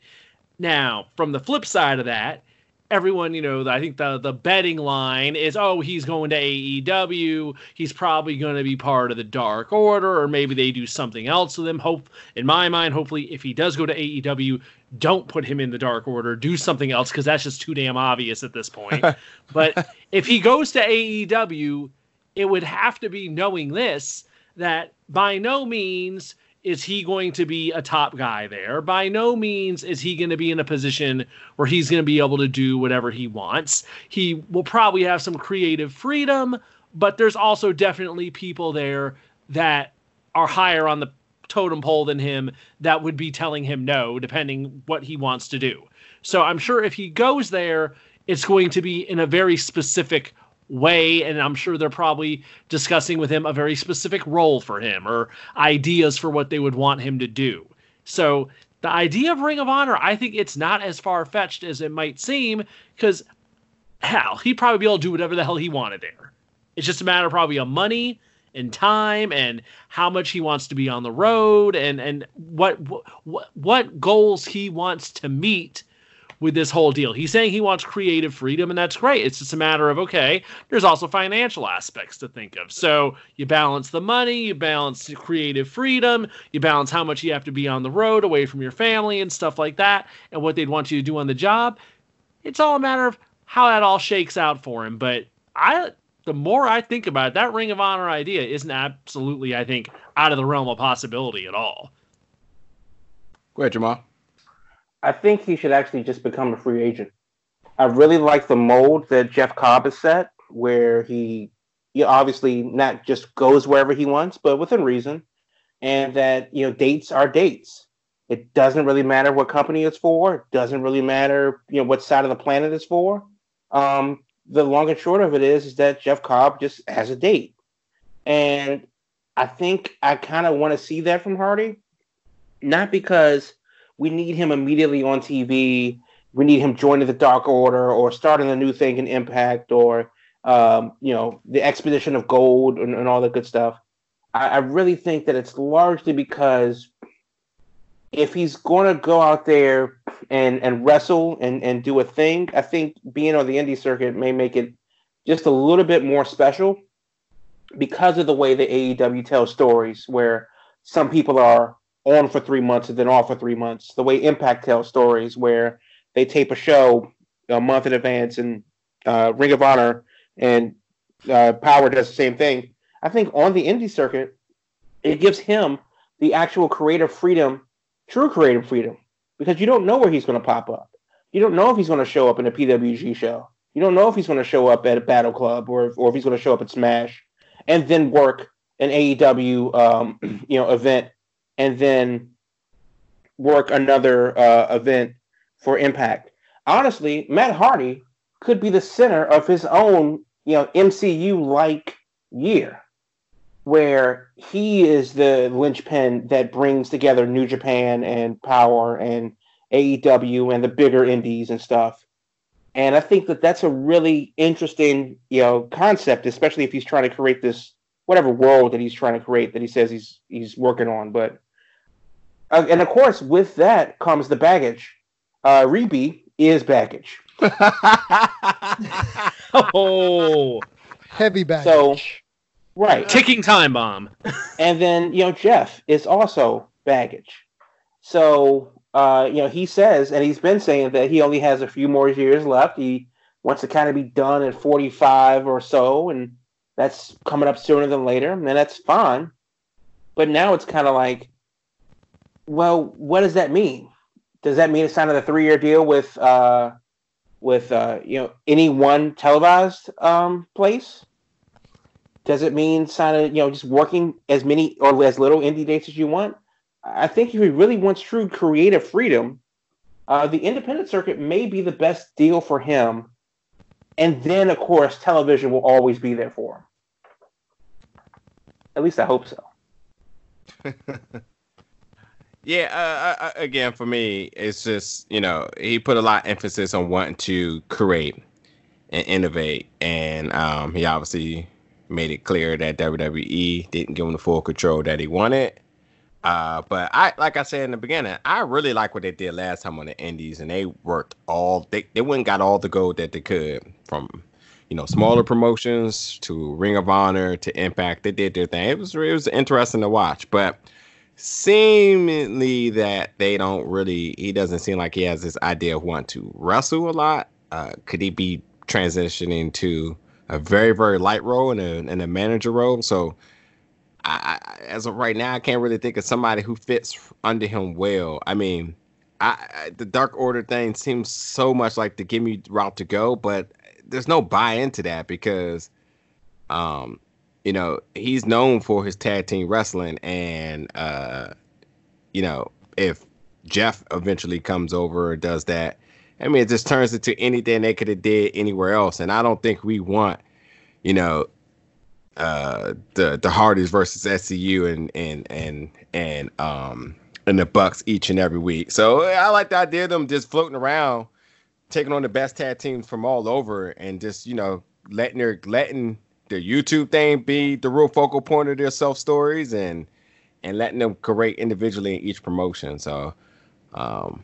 Now, from the flip side of that, everyone, you know, I think the the betting line is, oh, he's going to AEW. He's probably going to be part of the Dark Order, or maybe they do something else with him. Hope, in my mind, hopefully, if he does go to AEW, don't put him in the Dark Order. Do something else because that's just too damn obvious at this point. but if he goes to AEW, it would have to be knowing this that by no means is he going to be a top guy there. By no means is he going to be in a position where he's going to be able to do whatever he wants. He will probably have some creative freedom, but there's also definitely people there that are higher on the totem pole than him that would be telling him no, depending what he wants to do. So I'm sure if he goes there, it's going to be in a very specific way and i'm sure they're probably discussing with him a very specific role for him or ideas for what they would want him to do. So the idea of ring of honor i think it's not as far-fetched as it might seem because hell he'd probably be able to do whatever the hell he wanted there. It's just a matter probably of money and time and how much he wants to be on the road and and what what what goals he wants to meet with this whole deal. He's saying he wants creative freedom, and that's great. It's just a matter of okay, there's also financial aspects to think of. So you balance the money, you balance creative freedom, you balance how much you have to be on the road away from your family and stuff like that, and what they'd want you to do on the job. It's all a matter of how that all shakes out for him. But I the more I think about it, that Ring of Honor idea isn't absolutely, I think, out of the realm of possibility at all. Go ahead, Jamal. I think he should actually just become a free agent. I really like the mold that Jeff Cobb has set, where he, he obviously not just goes wherever he wants, but within reason, and that you know dates are dates. It doesn't really matter what company it's for. It doesn't really matter you know what side of the planet it's for. Um, the long and short of it is, is that Jeff Cobb just has a date, and I think I kind of want to see that from Hardy, not because we need him immediately on TV we need him joining the Dark Order or starting a new thing in Impact or um, you know the Expedition of Gold and, and all that good stuff. I, I, really think that it's largely because if he's going to go out there and and wrestle and and do a thing, I think being on the indie circuit may make it just a little bit more special because of the way the AEW tells stories, where some people are on for three months and then off for three months. The way Impact tells stories, where they tape a show a month in advance, and uh, Ring of Honor and uh, Power does the same thing. I think on the indie circuit, it gives him the actual creative freedom, true creative freedom, because you don't know where he's going to pop up. You don't know if he's going to show up in a PWG show. You don't know if he's going to show up at a Battle Club or or if he's going to show up at Smash, and then work an AEW um, you know event, and then work another uh, event for Impact. Honestly, Matt Hardy could be the center of his own, you know, MCU like year, where he is the linchpin that brings together New Japan and Power and AEW and the bigger indies and stuff. And I think that that's a really interesting, you know, concept, especially if he's trying to create this whatever world that he's trying to create that he says he's he's working on. But uh, and of course, with that comes the baggage uh, Reby is baggage. oh, heavy baggage. So, right, ticking time bomb. and then you know Jeff is also baggage. So uh, you know he says, and he's been saying that he only has a few more years left. He wants to kind of be done at 45 or so, and that's coming up sooner than later, and that's fine. But now it's kind of like, well, what does that mean? does that mean it's signed a three year deal with uh, with uh, you know any one televised um, place? Does it mean signing you know just working as many or as little indie dates as you want? I think if he really wants true creative freedom, uh, the independent circuit may be the best deal for him. And then, of course, television will always be there for him. At least I hope so. Yeah, uh, uh, again, for me, it's just you know he put a lot of emphasis on wanting to create and innovate, and um, he obviously made it clear that WWE didn't give him the full control that he wanted. Uh, but I, like I said in the beginning, I really like what they did last time on the Indies, and they worked all they they went and got all the gold that they could from you know smaller promotions to Ring of Honor to Impact. They did their thing. It was it was interesting to watch, but seemingly that they don't really he doesn't seem like he has this idea of wanting to wrestle a lot uh, could he be transitioning to a very very light role and a, in a manager role so I, as of right now i can't really think of somebody who fits under him well. I mean I, I the dark order thing seems so much like the give me route to go but there's no buy into that because um you know, he's known for his tag team wrestling, and uh, you know, if Jeff eventually comes over or does that, I mean, it just turns into anything they could have did anywhere else, and I don't think we want, you know, uh, the the Hardys versus SCU and and and and um and the Bucks each and every week. So I like the idea of them just floating around, taking on the best tag teams from all over, and just you know letting their letting their YouTube thing be the real focal point of their self stories and and letting them create individually in each promotion. So um,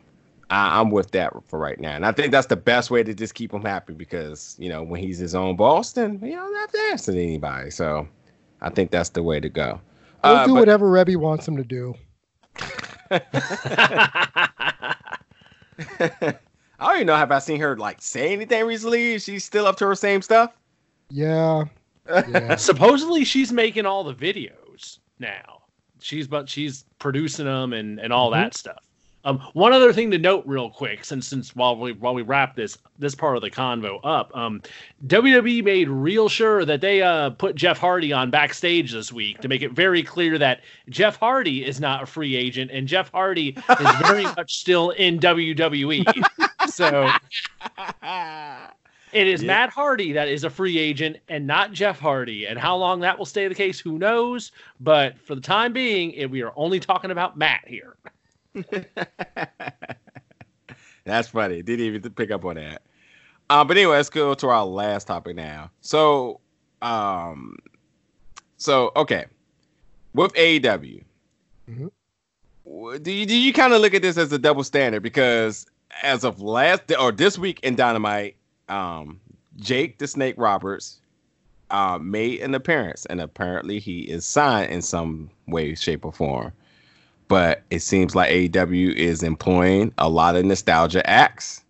I, am with that for right now, and I think that's the best way to just keep him happy because you know when he's his own boss, then you don't have to answer to anybody. So I think that's the way to go. He'll uh, do but, whatever Reby wants him to do. I don't even know. Have I seen her like say anything recently? Is she still up to her same stuff? Yeah, yeah. Supposedly she's making all the videos now. She's but she's producing them and and all mm-hmm. that stuff. Um, one other thing to note, real quick, since since while we while we wrap this this part of the convo up, um, WWE made real sure that they uh, put Jeff Hardy on backstage this week to make it very clear that Jeff Hardy is not a free agent and Jeff Hardy is very much still in WWE. so it is Yeah. Matt Hardy that is a free agent and not Jeff Hardy. And how long that will stay the case, who knows? But for the time being, it, we are only talking about Matt here. That's funny. Didn't even pick up on that. Um, but anyway, let's go to our last topic now. So, um, so okay, with AEW, Mhm. do you do you kind of look at this as a double standard? Because as of last or this week in Dynamite, um, Jake the Snake Roberts uh, made an appearance, and apparently he is signed in some way, shape, or form but it seems like AEW is employing a lot of nostalgia acts,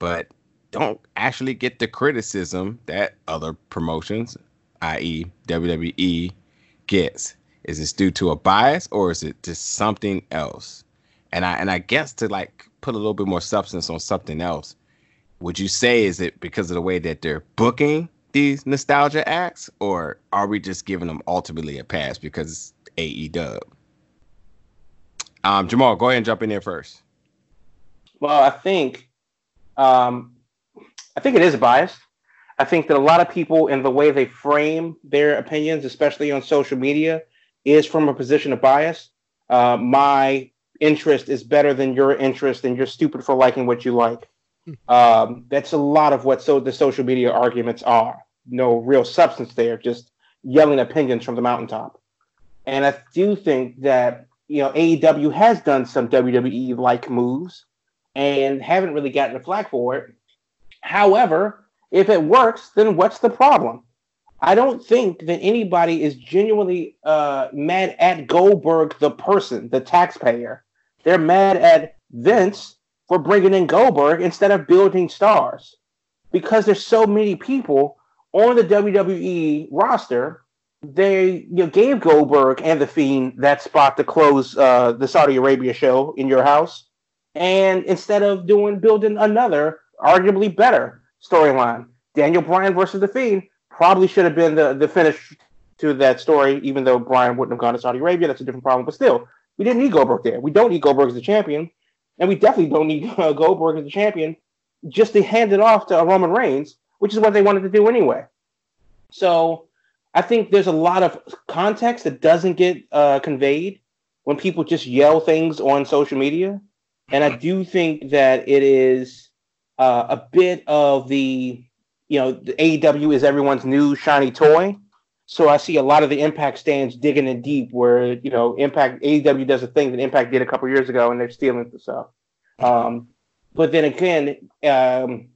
but don't actually get the criticism that other promotions, i.e., WWE, gets. Is this due to a bias or is it just something else? And I and I guess to like put a little bit more substance on something else, would you say is it because of the way that they're booking these nostalgia acts, or are we just giving them ultimately a pass because it's AEW? Um, Jamal, go ahead and jump in there first. Well, I think, um, I think it is biased. I think that a lot of people, in the way they frame their opinions, especially on social media, is from a position of bias. Uh, my interest is better than your interest, and you're stupid for liking what you like. Um, that's a lot of what so the social media arguments are. No real substance there, just yelling opinions from the mountaintop. And I do think that you know AEW has done some WWE like moves and haven't really gotten the flack for it. However, if it works, then what's the problem? I don't think that anybody is genuinely uh, mad at Goldberg, the person, the taxpayer. They're mad at Vince for bringing in Goldberg instead of building stars because there's so many people on the WWE roster. They you know, gave Goldberg and the Fiend that spot to close uh, the Saudi Arabia show in your house. And instead of doing building another arguably better storyline daniel bryan versus the fiend probably should have been the, the finish to that story even though bryan wouldn't have gone to saudi arabia. That's a different problem. But still we didn't need goldberg there. We don't need goldberg as the champion. And we definitely don't need uh, goldberg as the champion just to hand it off to roman reigns which is what they wanted to do anyway. So i think there's a lot of context that doesn't get uh, conveyed when people just yell things on social media and I do think that it is uh, a bit of the, you know, the AEW is everyone's new shiny toy. So I see a lot of the Impact stands digging in deep, where you know Impact AEW does a thing that Impact did a couple years ago, and they're stealing the stuff. Um, but then again, um,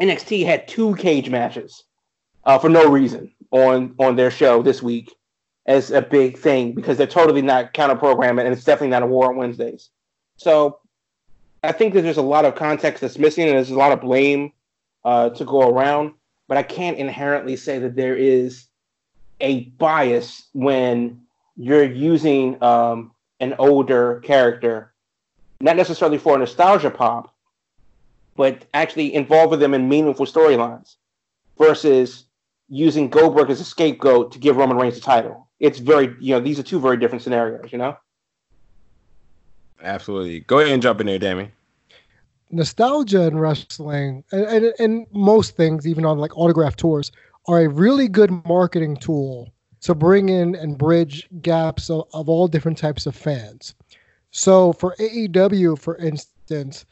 NXT had two cage matches uh, for no reason on on their show this week as a big thing because they're totally not counter programming, and it's definitely not a War on Wednesdays. So I think that there's a lot of context that's missing, and there's a lot of blame uh, to go around. But I can't inherently say that there is a bias when you're using um, an older character, not necessarily for nostalgia pop, but actually involving them in meaningful storylines, versus using Goldberg as a scapegoat to give Roman Reigns the title. It's very, you know, these are two very different scenarios, you know. Absolutely. Go ahead and jump in there, Damien. nostalgia in wrestling and, and, and most things, even on like autograph tours, are a really good marketing tool to bring in and bridge gaps of, of all different types of fans. So for AEW, for instance,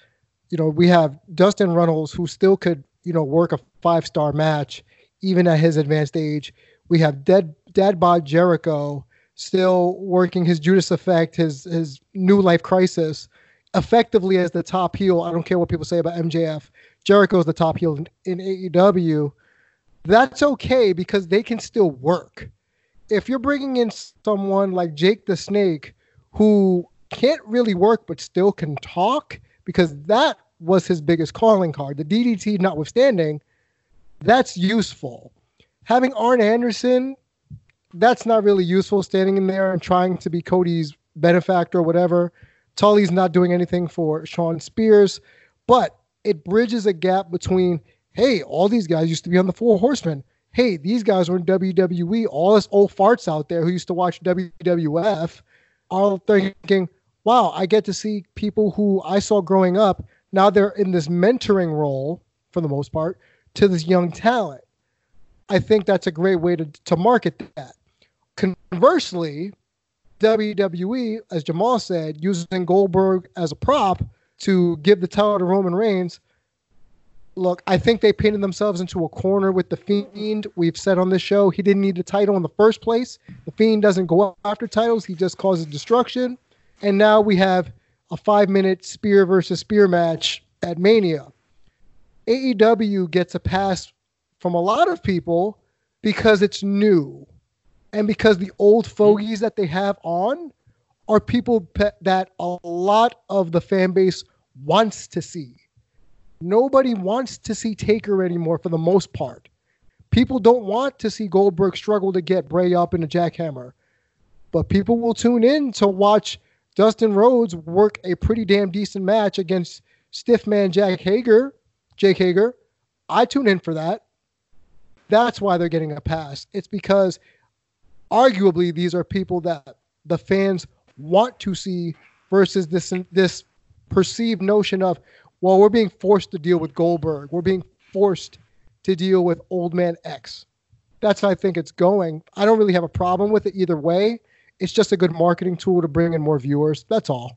you know, we have Dustin Runnels who still could, you know, work a five star match even at his advanced age. We have Dead Dad Bod Jericho still working his Judas effect, his his new life crisis effectively as the top heel. I don't care what people say about MJF. Jericho's the top heel in, in AEW. That's okay because they can still work. If you're bringing in someone like Jake the Snake who can't really work but still can talk because that was his biggest calling card, the DDT notwithstanding, that's useful. Having Arn Anderson, that's not really useful standing in there and trying to be Cody's benefactor or whatever. Tully's not doing anything for Shawn Spears, but it bridges a gap between, hey, all these guys used to be on the Four Horsemen. Hey, these guys were in WWE. All us old farts out there who used to watch WWF are thinking, wow, I get to see people who I saw growing up. Now they're in this mentoring role, for the most part, to this young talent. I think that's a great way to, to market that. Conversely, WWE, as Jamal said, using Goldberg as a prop to give the title to Roman Reigns. Look, I think they painted themselves into a corner with the Fiend. We've said on this show he didn't need a title in the first place. The Fiend doesn't go after titles; he just causes destruction. And now we have a five-minute spear versus spear match at Mania. AEW gets a pass from a lot of people because it's new and because the old mm-hmm. fogies that they have on are people pe- that a lot of the fan base wants to see. Nobody wants to see Taker anymore for the most part. People don't want to see Goldberg struggle to get Bray up in a jackhammer. But people will tune in to watch Dustin Rhodes work a pretty damn decent match against stiff man Jack Hager, Jake Hager. I tune in for that. That's why they're getting a pass. It's because arguably these are people that the fans want to see versus this this perceived notion of well we're being forced to deal with Goldberg. We're being forced to deal with old man X. That's how I think it's going. I don't really have a problem with it either way. It's just a good marketing tool to bring in more viewers. That's all.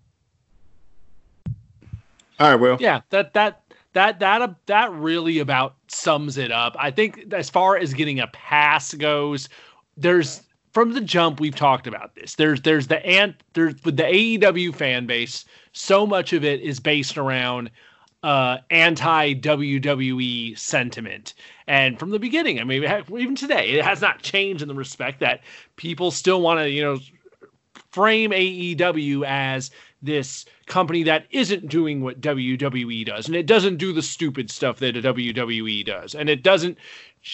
All right Will. Yeah that that that that that really about sums it up I think as far as getting a pass goes there's from the jump we've talked about this. There's there's the ant there's with the AEW fan base. So much of it is based around uh, anti WWE sentiment, and from the beginning, I mean, even today, it has not changed in the respect that people still want to you know frame AEW as this company that isn't doing what WWE does, and it doesn't do the stupid stuff that a WWE does, and it doesn't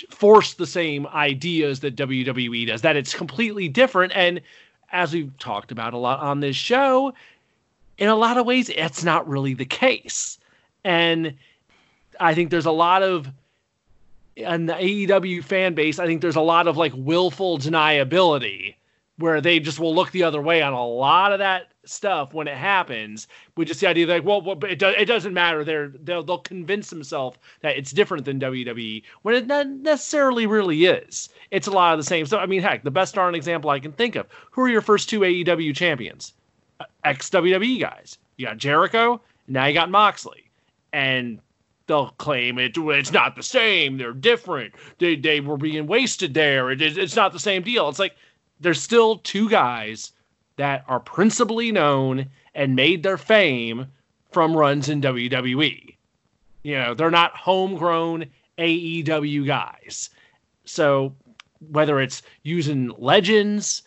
force the same ideas that WWE does, that it's completely different. And as we've talked about a lot on this show, in a lot of ways, it's not really the case. And I think there's a lot of, in the AEW fan base, I think there's a lot of like willful deniability where they just will look the other way on a lot of that stuff when it happens. With just the idea like well, well it, do, it doesn't matter. They're they'll, they'll convince themselves that it's different than WWE when it not necessarily really is. It's a lot of the same. So I mean heck the best darn example I can think of. Who are your first two AEW champions? Uh, ex WWE guys. You got Jericho now you got Moxley. And they'll claim it it's not the same. They're different. They, they were being wasted there. It, it's not the same deal. It's like there's still two guys that are principally known and made their fame from runs in WWE. You know, they're not homegrown AEW guys. So whether it's using legends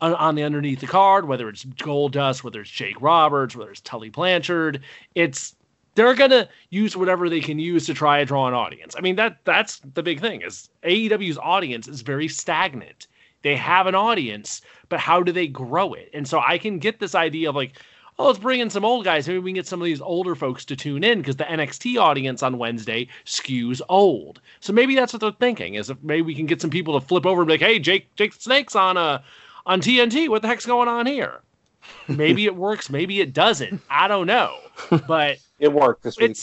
on, on, the underneath the card, whether it's Goldust, whether it's Jake Roberts, whether it's Tully Blanchard, it's they're gonna use whatever they can use to try to draw an audience. I mean that that's the big thing is AEW's audience is very stagnant. They have an audience, but how do they grow it? And so I can get this idea of like, oh, let's bring in some old guys. Maybe we can get some of these older folks to tune in because the NXT audience on Wednesday skews old. So maybe that's what they're thinking is maybe we can get some people to flip over and be like, hey, Jake, Jake Snake's on uh on TNT. What the heck's going on here? Maybe it works. Maybe it doesn't. I don't know. But it worked this week.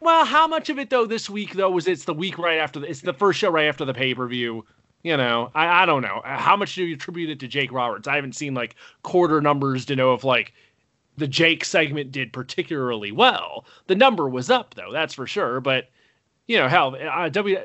Well, how much of it though this week though was it's the week right after the, it's the first show right after the pay per view you know, I, I don't know. How much do you attribute it to Jake Roberts? I haven't seen like quarter numbers to know if like the Jake segment did particularly well. The number was up though, that's for sure. But you know, hell, uh, W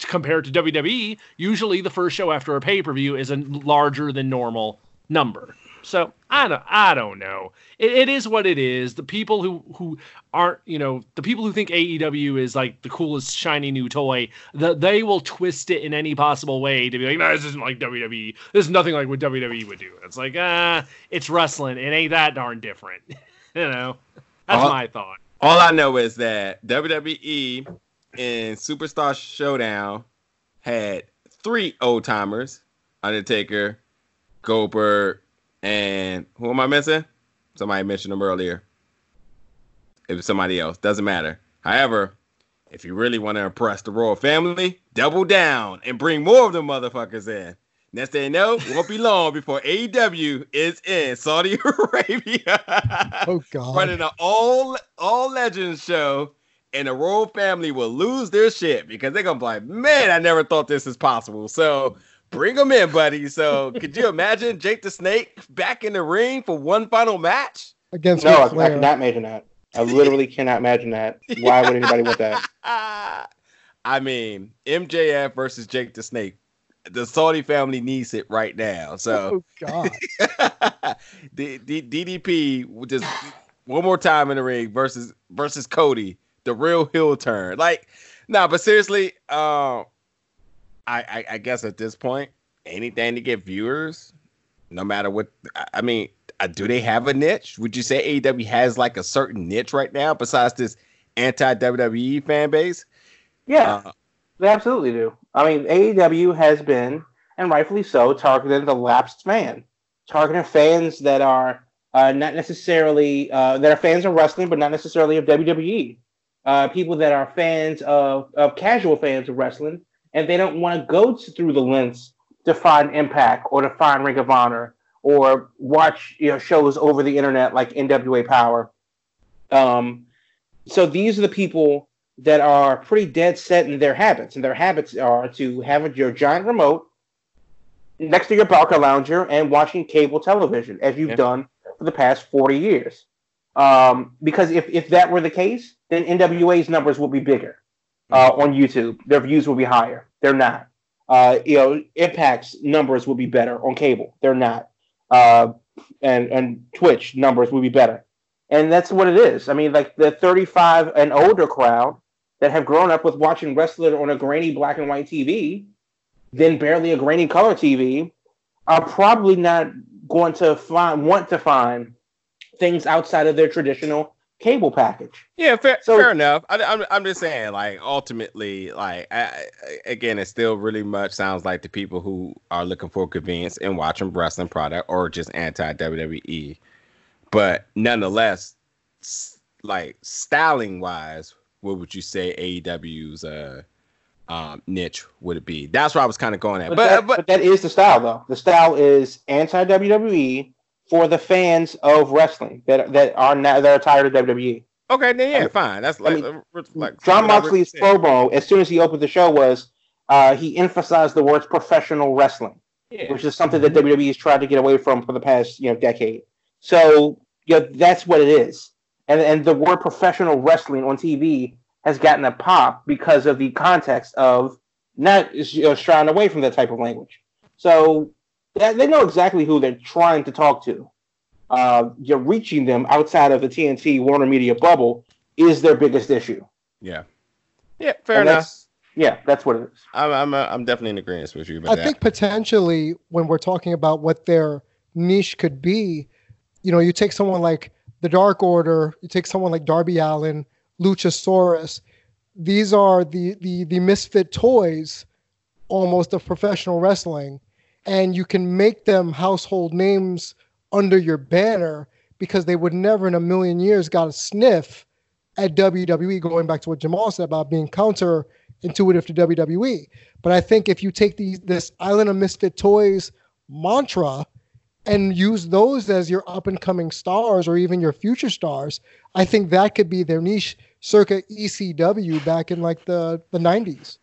compared to WWE, usually the first show after a pay per view is a larger than normal number. So I don't I don't know. It, it is what it is. The people who who aren't you know the people who think AEW is like the coolest shiny new toy, the, they will twist it in any possible way to be like, no, this isn't like WWE. This is nothing like what WWE would do. It's like ah, uh, it's wrestling. It ain't that darn different. you know, that's all, my thought. All I know is that WWE in Superstar Showdown had three old timers: Undertaker, Goldberg, and who am I missing? Somebody mentioned them earlier. It was somebody else. Doesn't matter. However, if you really want to impress the royal family, double down and bring more of them motherfuckers in. Next thing you know, it won't be long before AEW is in Saudi Arabia. Oh God. running an all all legends show, and the royal family will lose their shit because they're gonna be like, man, I never thought this is possible. So bring them in, buddy. So could you imagine Jake the Snake back in the ring for one final match? Against No, I, I Flair. cannot imagine that. I literally cannot imagine that. Why would anybody want that? I mean, MJF versus Jake the Snake. The Saudi family needs it right now. So Oh God. D- D- DDP would just one more time in the ring versus versus Cody, the real heel turn. Like, nah, but seriously, um, I, I I guess at this point, anything to get viewers, no matter what. I- mean, uh, do they have a niche? Would you say AEW has like a certain niche right now besides this anti WWE fan base? Yeah, Uh, they absolutely do. I mean, AEW has been, and rightfully so, targeting the lapsed fan, targeting fans that are uh, not necessarily uh, that are fans of wrestling, but not necessarily of WWE. Uh, people that are fans of, of casual fans of wrestling, and they don't want to go through the lens to find Impact or to find Ring of Honor or watch you know shows over the internet like NWA Power. Um, so these are the people that are pretty dead set in their habits, and their habits are to have your giant remote next to your Barcalounger and watching cable television, as you've Yeah. done for the past forty years. Um, because if if that were the case, then NWA's numbers would be bigger uh, on YouTube. Their views will be higher. They're not. Uh, you know, Impact's numbers will be better on cable. They're not. Uh, and and Twitch numbers will be better. And that's what it is. I mean, like the 35 and older crowd that have grown up with watching wrestling on a grainy black and white TV, then barely a grainy color TV, are probably not going to find want to find things outside of their traditional cable package. Yeah, fair, So- fair enough. I, I'm, I'm just saying, like, ultimately, like, I, I- again, it still really much sounds like the people who are looking for convenience and watching wrestling product or just anti WWE. But nonetheless, like, styling wise, what would you say AEW's uh, um, niche would it be? That's where I was kind of going at. But, But, that, but, but that is the style, though. The style is anti WWE for the fans of wrestling that that are now that are tired of WWE. okay, then yeah, I mean- fine. That's I like, mean, like Jon I Moxley's promo, as soon as he opened the show, was uh, he emphasized the words professional wrestling. Yeah. which is something that WWE has tried to get away from for the past you know decade. So you know that's what it is, and and the word professional wrestling on TV has gotten a pop because of the context of not you know, shying away from that type of language. So they know exactly who they're trying to talk to. Uh, you're reaching them outside of the TNT Warner Media bubble is their biggest issue. Yeah. Yeah, fair And enough. that's- Yeah, that's what it is. I'm I'm, uh, I'm definitely in agreement with you about I that. think potentially when we're talking about what their niche could be, you know, you take someone like the Dark Order, you take someone like Darby Allin, Luchasaurus. These are the the the misfit toys, almost of professional wrestling, and you can make them household names under your banner because they would never in a million years got a sniff at WWE. Going back to what Jamal said about being counter intuitive to WWE. But I think if you take these this Island of Misfit Toys mantra and use those as your up and coming stars or even your future stars, I think that could be their niche circa ECW back in like the, the 90s.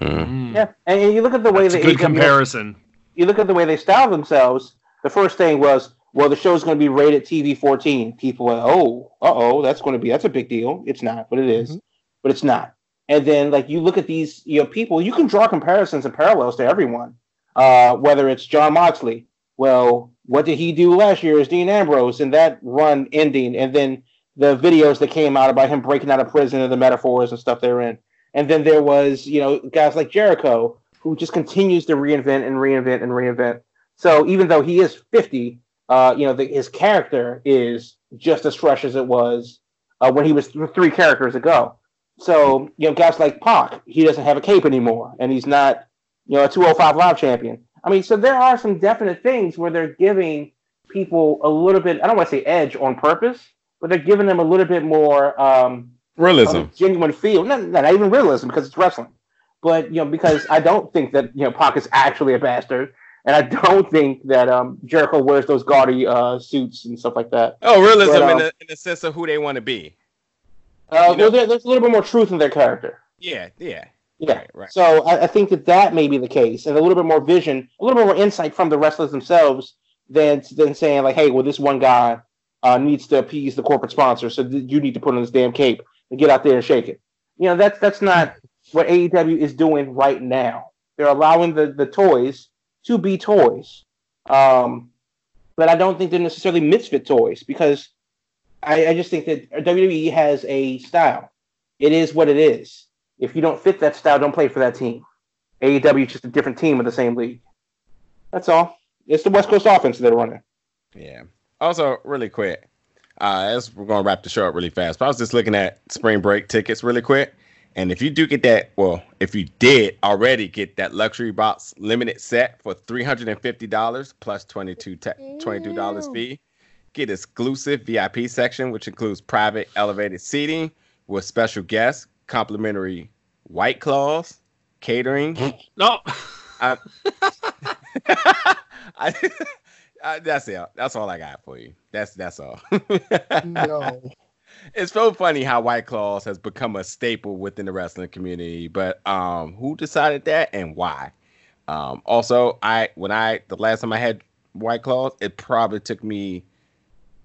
Mm. Yeah, and you look at the way That's a the good AEW comparison. You look at the way they style themselves. The first thing was, well, the show's going to be rated TV 14. People were, oh, uh oh, that's going to be that's a big deal. It's not, but it is. Mhm. but it's not. And then like you look at these, you know, people, you can draw comparisons and parallels to everyone. Uh, whether it's Jon Moxley, well, what did he do last year as Dean Ambrose and that run ending, and then the videos that came out about him breaking out of prison and the metaphors and stuff they're in. And then there was, you know, guys like Jericho who just continues to reinvent and reinvent and reinvent. So even though he is 50, uh, you know, the, his character is just as fresh as it was uh, when he was th- three characters ago. So, you know, guys like Pac, he doesn't have a cape anymore, and he's not, you know, a 205 Live champion. I mean, so there are some definite things where they're giving people a little bit. I don't want to say edge on purpose, but they're giving them a little bit more um, Realism. genuine feel. Not, not even realism because it's wrestling, but you know because I don't think that you know Pac is actually a bastard, and I don't think that um, Jericho wears those gaudy uh, suits and stuff like that. Oh, realism But, in, um, the, in the sense of who they want to be. Uh, You know- well, there, there's a little bit more truth in their character. Yeah, yeah. Yeah. Right, right. So I, I think that that may be the case, and a little bit more vision, a little bit more insight from the wrestlers themselves than than saying like, hey, well, this one guy uh, needs to appease the corporate sponsor, so th- you need to put on this damn cape and get out there and shake it. You know, that's that's not what AEW is doing right now. They're allowing the the toys to be toys, um, but I don't think they're necessarily misfit toys because I, I just think that WWE has a style. It is what it is. If you don't fit that style, don't play for that team. AEW is just a different team in the same league. That's all. It's the West Coast offense that they're running. Yeah. Also, really quick, uh, as we're gonna wrap the show up really fast, but I was just looking at spring break tickets really quick. And if you do get that, well, if you did already get that luxury box limited set for three hundred and fifty dollars plus twenty two twenty two dollars fee, get exclusive VIP section which includes private elevated seating with special guests, complimentary white claws, catering, No. I, I, I, that's it. That's all I got for you. That's that's all. No. It's so funny how White Claws has become a staple within the wrestling community. But um, who decided that and why? Um, also, I when I the last time I had White Claws, it probably took me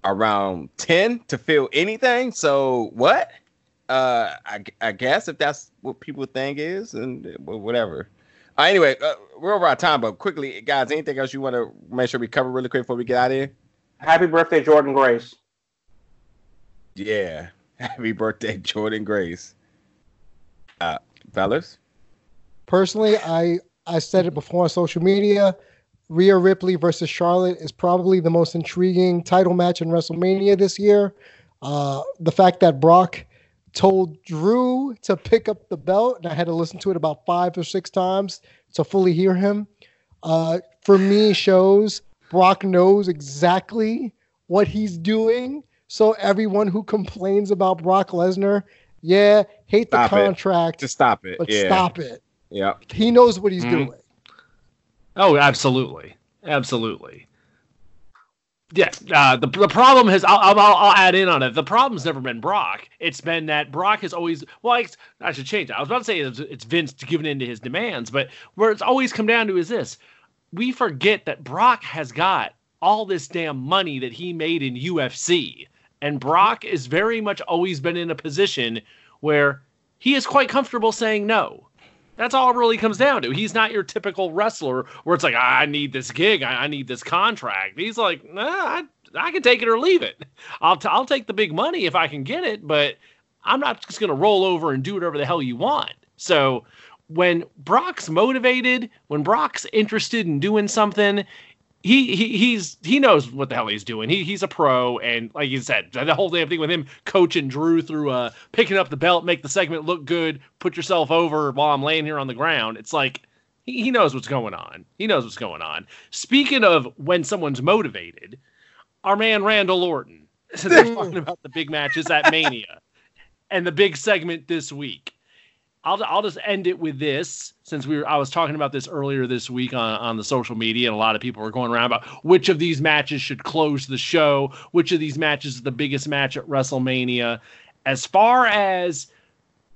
around ten to feel anything. So what? Uh, I, I guess if that's what people think is, and whatever. Uh, anyway, uh, we're over our time, but quickly, guys, anything else you want to make sure we cover really quick before we get out of here? Happy birthday, Jordan Grace. Yeah. Happy birthday, Jordan Grace. Uh, fellas? Personally, I I said it before on social media. Rhea Ripley versus Charlotte is probably the most intriguing title match in WrestleMania this year. Uh, the fact that Brock told Drew to pick up the belt, and I had to listen to it about five or six times to fully hear him. Uh, for me, shows Brock knows exactly what he's doing. So everyone who complains about Brock Lesnar, yeah, hate the Stop it. contract, Just stop it. but yeah. stop it. Yeah. He knows what he's Mhm. doing. Oh, absolutely, absolutely. Yeah, uh, the the problem has I'll, I'll I'll add in on it. The problem's never been Brock. It's been that Brock has always well, I, I should change it. I was about to say it's, it's Vince giving in to his demands, but where it's always come down to is this: we forget that Brock has got all this damn money that he made in UFC, and Brock has very much always been in a position where he is quite comfortable saying no. That's all it really comes down to. He's not your typical wrestler where it's like, I need this gig, I, need this contract. He's like, nah, I, I can take it or leave it. I'll, t- I'll take the big money if I can get it, but I'm not just going to roll over and do whatever the hell you want. So when Brock's motivated, when Brock's interested in doing something, he, he he's he knows what the hell he's doing. He he's a pro, and like you said, the whole damn thing with him coaching Drew through uh picking up the belt, make the segment look good, put yourself over while I'm laying here on the ground. It's like he, he knows what's going on. He knows what's going on. Speaking of when someone's motivated, our man Randall Orton. We're talking about the big matches at Mania and the big segment this week. I'll, I'll just end it with this since we were I was talking about this earlier this week on, on the social media and a lot of people were going around about which of these matches should close the show, which of these matches is the biggest match at WrestleMania. As far as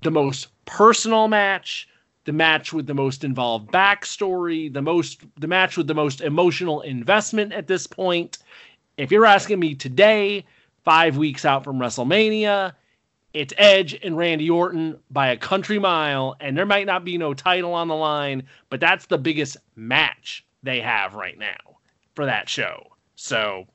the most personal match, the match with the most involved backstory, the most the match with the most emotional investment at this point. If you're asking me today, five weeks out from WrestleMania, it's Edge and Randy Orton by a country mile, and there might not be no title on the line, but that's the biggest match they have right now for that show. So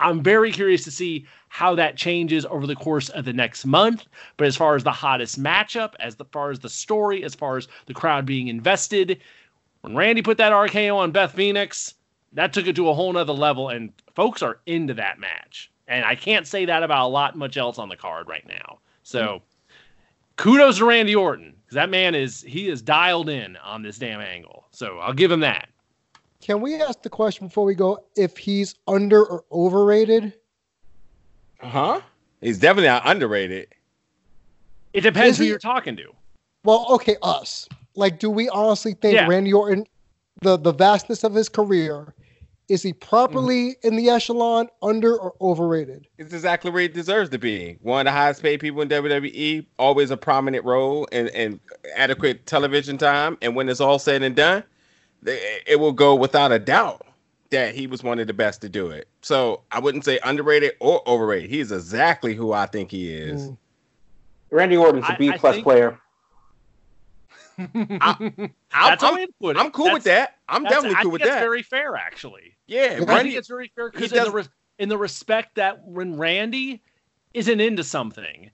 I'm very curious to see how that changes over the course of the next month. But as far as the hottest matchup, as far as the story, as far as the crowd being invested, when Randy put that RKO on Beth Phoenix, that took it to a whole nother level, and folks are into that match. And I can't say that about a lot much else on the card right now. So kudos to Randy Orton because that man is he is dialed in on this damn angle. So I'll give him that. Can we ask the question before we go if he's under or overrated? Uh huh? He's definitely not underrated. It depends Is who he- you're talking to. Well, okay, us. Like, do we honestly think Yeah. Randy Orton, the the vastness of his career, is he properly in the echelon, under or overrated? It's exactly where he deserves to be. One of the highest paid people in WWE, always a prominent role and, and adequate television time. And when it's all said and done, it will go without a doubt that he was one of the best to do it. So I wouldn't say underrated or overrated. He's exactly who I think he is. Mm. Randy Orton's a I- B I plus think- player. I'm, That's a I'm- way to put it. I'm cool with that. I'm that's- definitely I cool think with that's that. very fair, actually. yeah, I I think it's very fair because in the in the respect that when Randy isn't into something,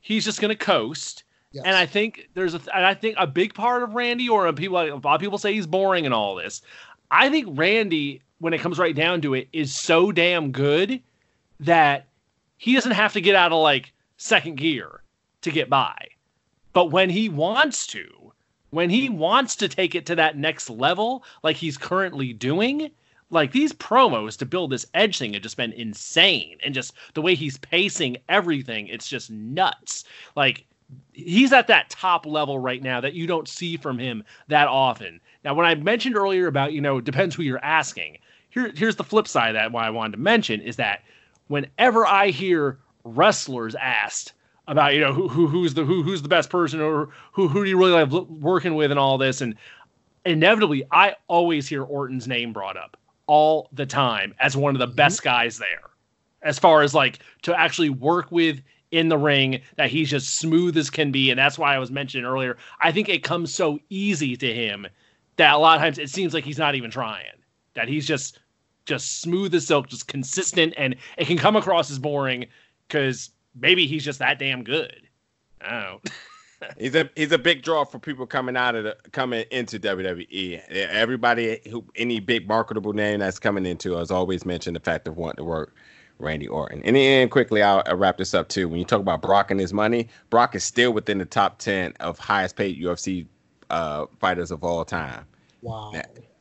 he's just going to coast. Yes. And I think there's a, and I think a big part of Randy, or people, a lot of people say he's boring and all this. I think Randy, when it comes right down to it, is so damn good that he doesn't have to get out of like second gear to get by. But when he wants to, when he wants to take it to that next level, like he's currently doing, like these promos to build this Edge thing have just been insane. And just the way he's pacing everything, it's just nuts. Like he's at that top level right now that you don't see from him that often. Now, when I mentioned earlier about, you know, depends who you're asking, here, here's the flip side that why I wanted to mention is that whenever I hear wrestlers asked about, you know, who, who who's the who who's the best person or who who do you really like working with and all this, and inevitably I always hear Orton's name brought up all the time as one of the mm-hmm. best guys there. As far as like to actually work with in the ring, that he's just smooth as can be. And that's why I was mentioning earlier. I think it comes so easy to him that a lot of times it seems like he's not even trying. That he's just just smooth as silk, just consistent, and it can come across as boring because maybe he's just that damn good. I don't. He's a he's a big draw for people coming out of the coming into WWE. Everybody who any big marketable name that's coming into has always mentioned the fact of wanting to work Randy Orton. And then quickly, I'll, I'll wrap this up too. When you talk about Brock and his money, Brock is still within the top ten of highest paid UFC uh, fighters of all time. Wow.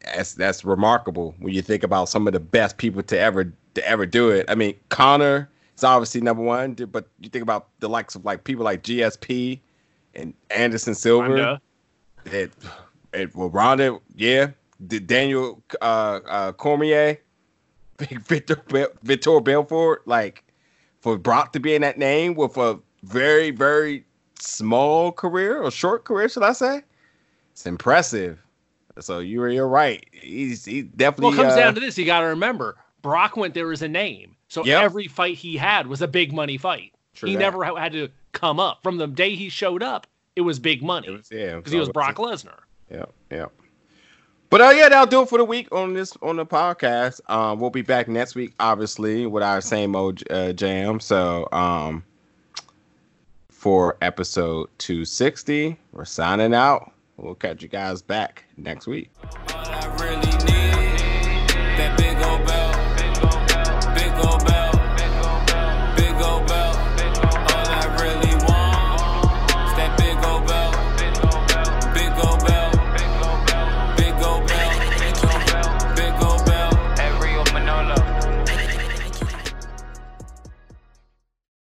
That's that's remarkable when you think about some of the best people to ever to ever do it. I mean, Conor is obviously number one, but you think about the likes of like people like GSP and Anderson Silva. It, it well, Ronda, yeah. Daniel uh, uh, Cormier, Victor Victor Belfort, like for Brock to be in that name with a very very small career or short career, should I say? It's impressive. So you're you're right. He's he definitely. Well, it comes uh, down to this. You got to remember, Brock went there as a name. So Yep. every fight he had was a big money fight. True he that. never had to come up. From the day he showed up, it was big money It was yeah, because he was Brock Lesnar. Yeah, yeah. But uh, yeah, that'll do it for the week on this on the podcast. Um, we'll be back next week, obviously, with our same old uh, jam. So, um, for episode two sixty, we're signing out. We'll catch you guys back next week.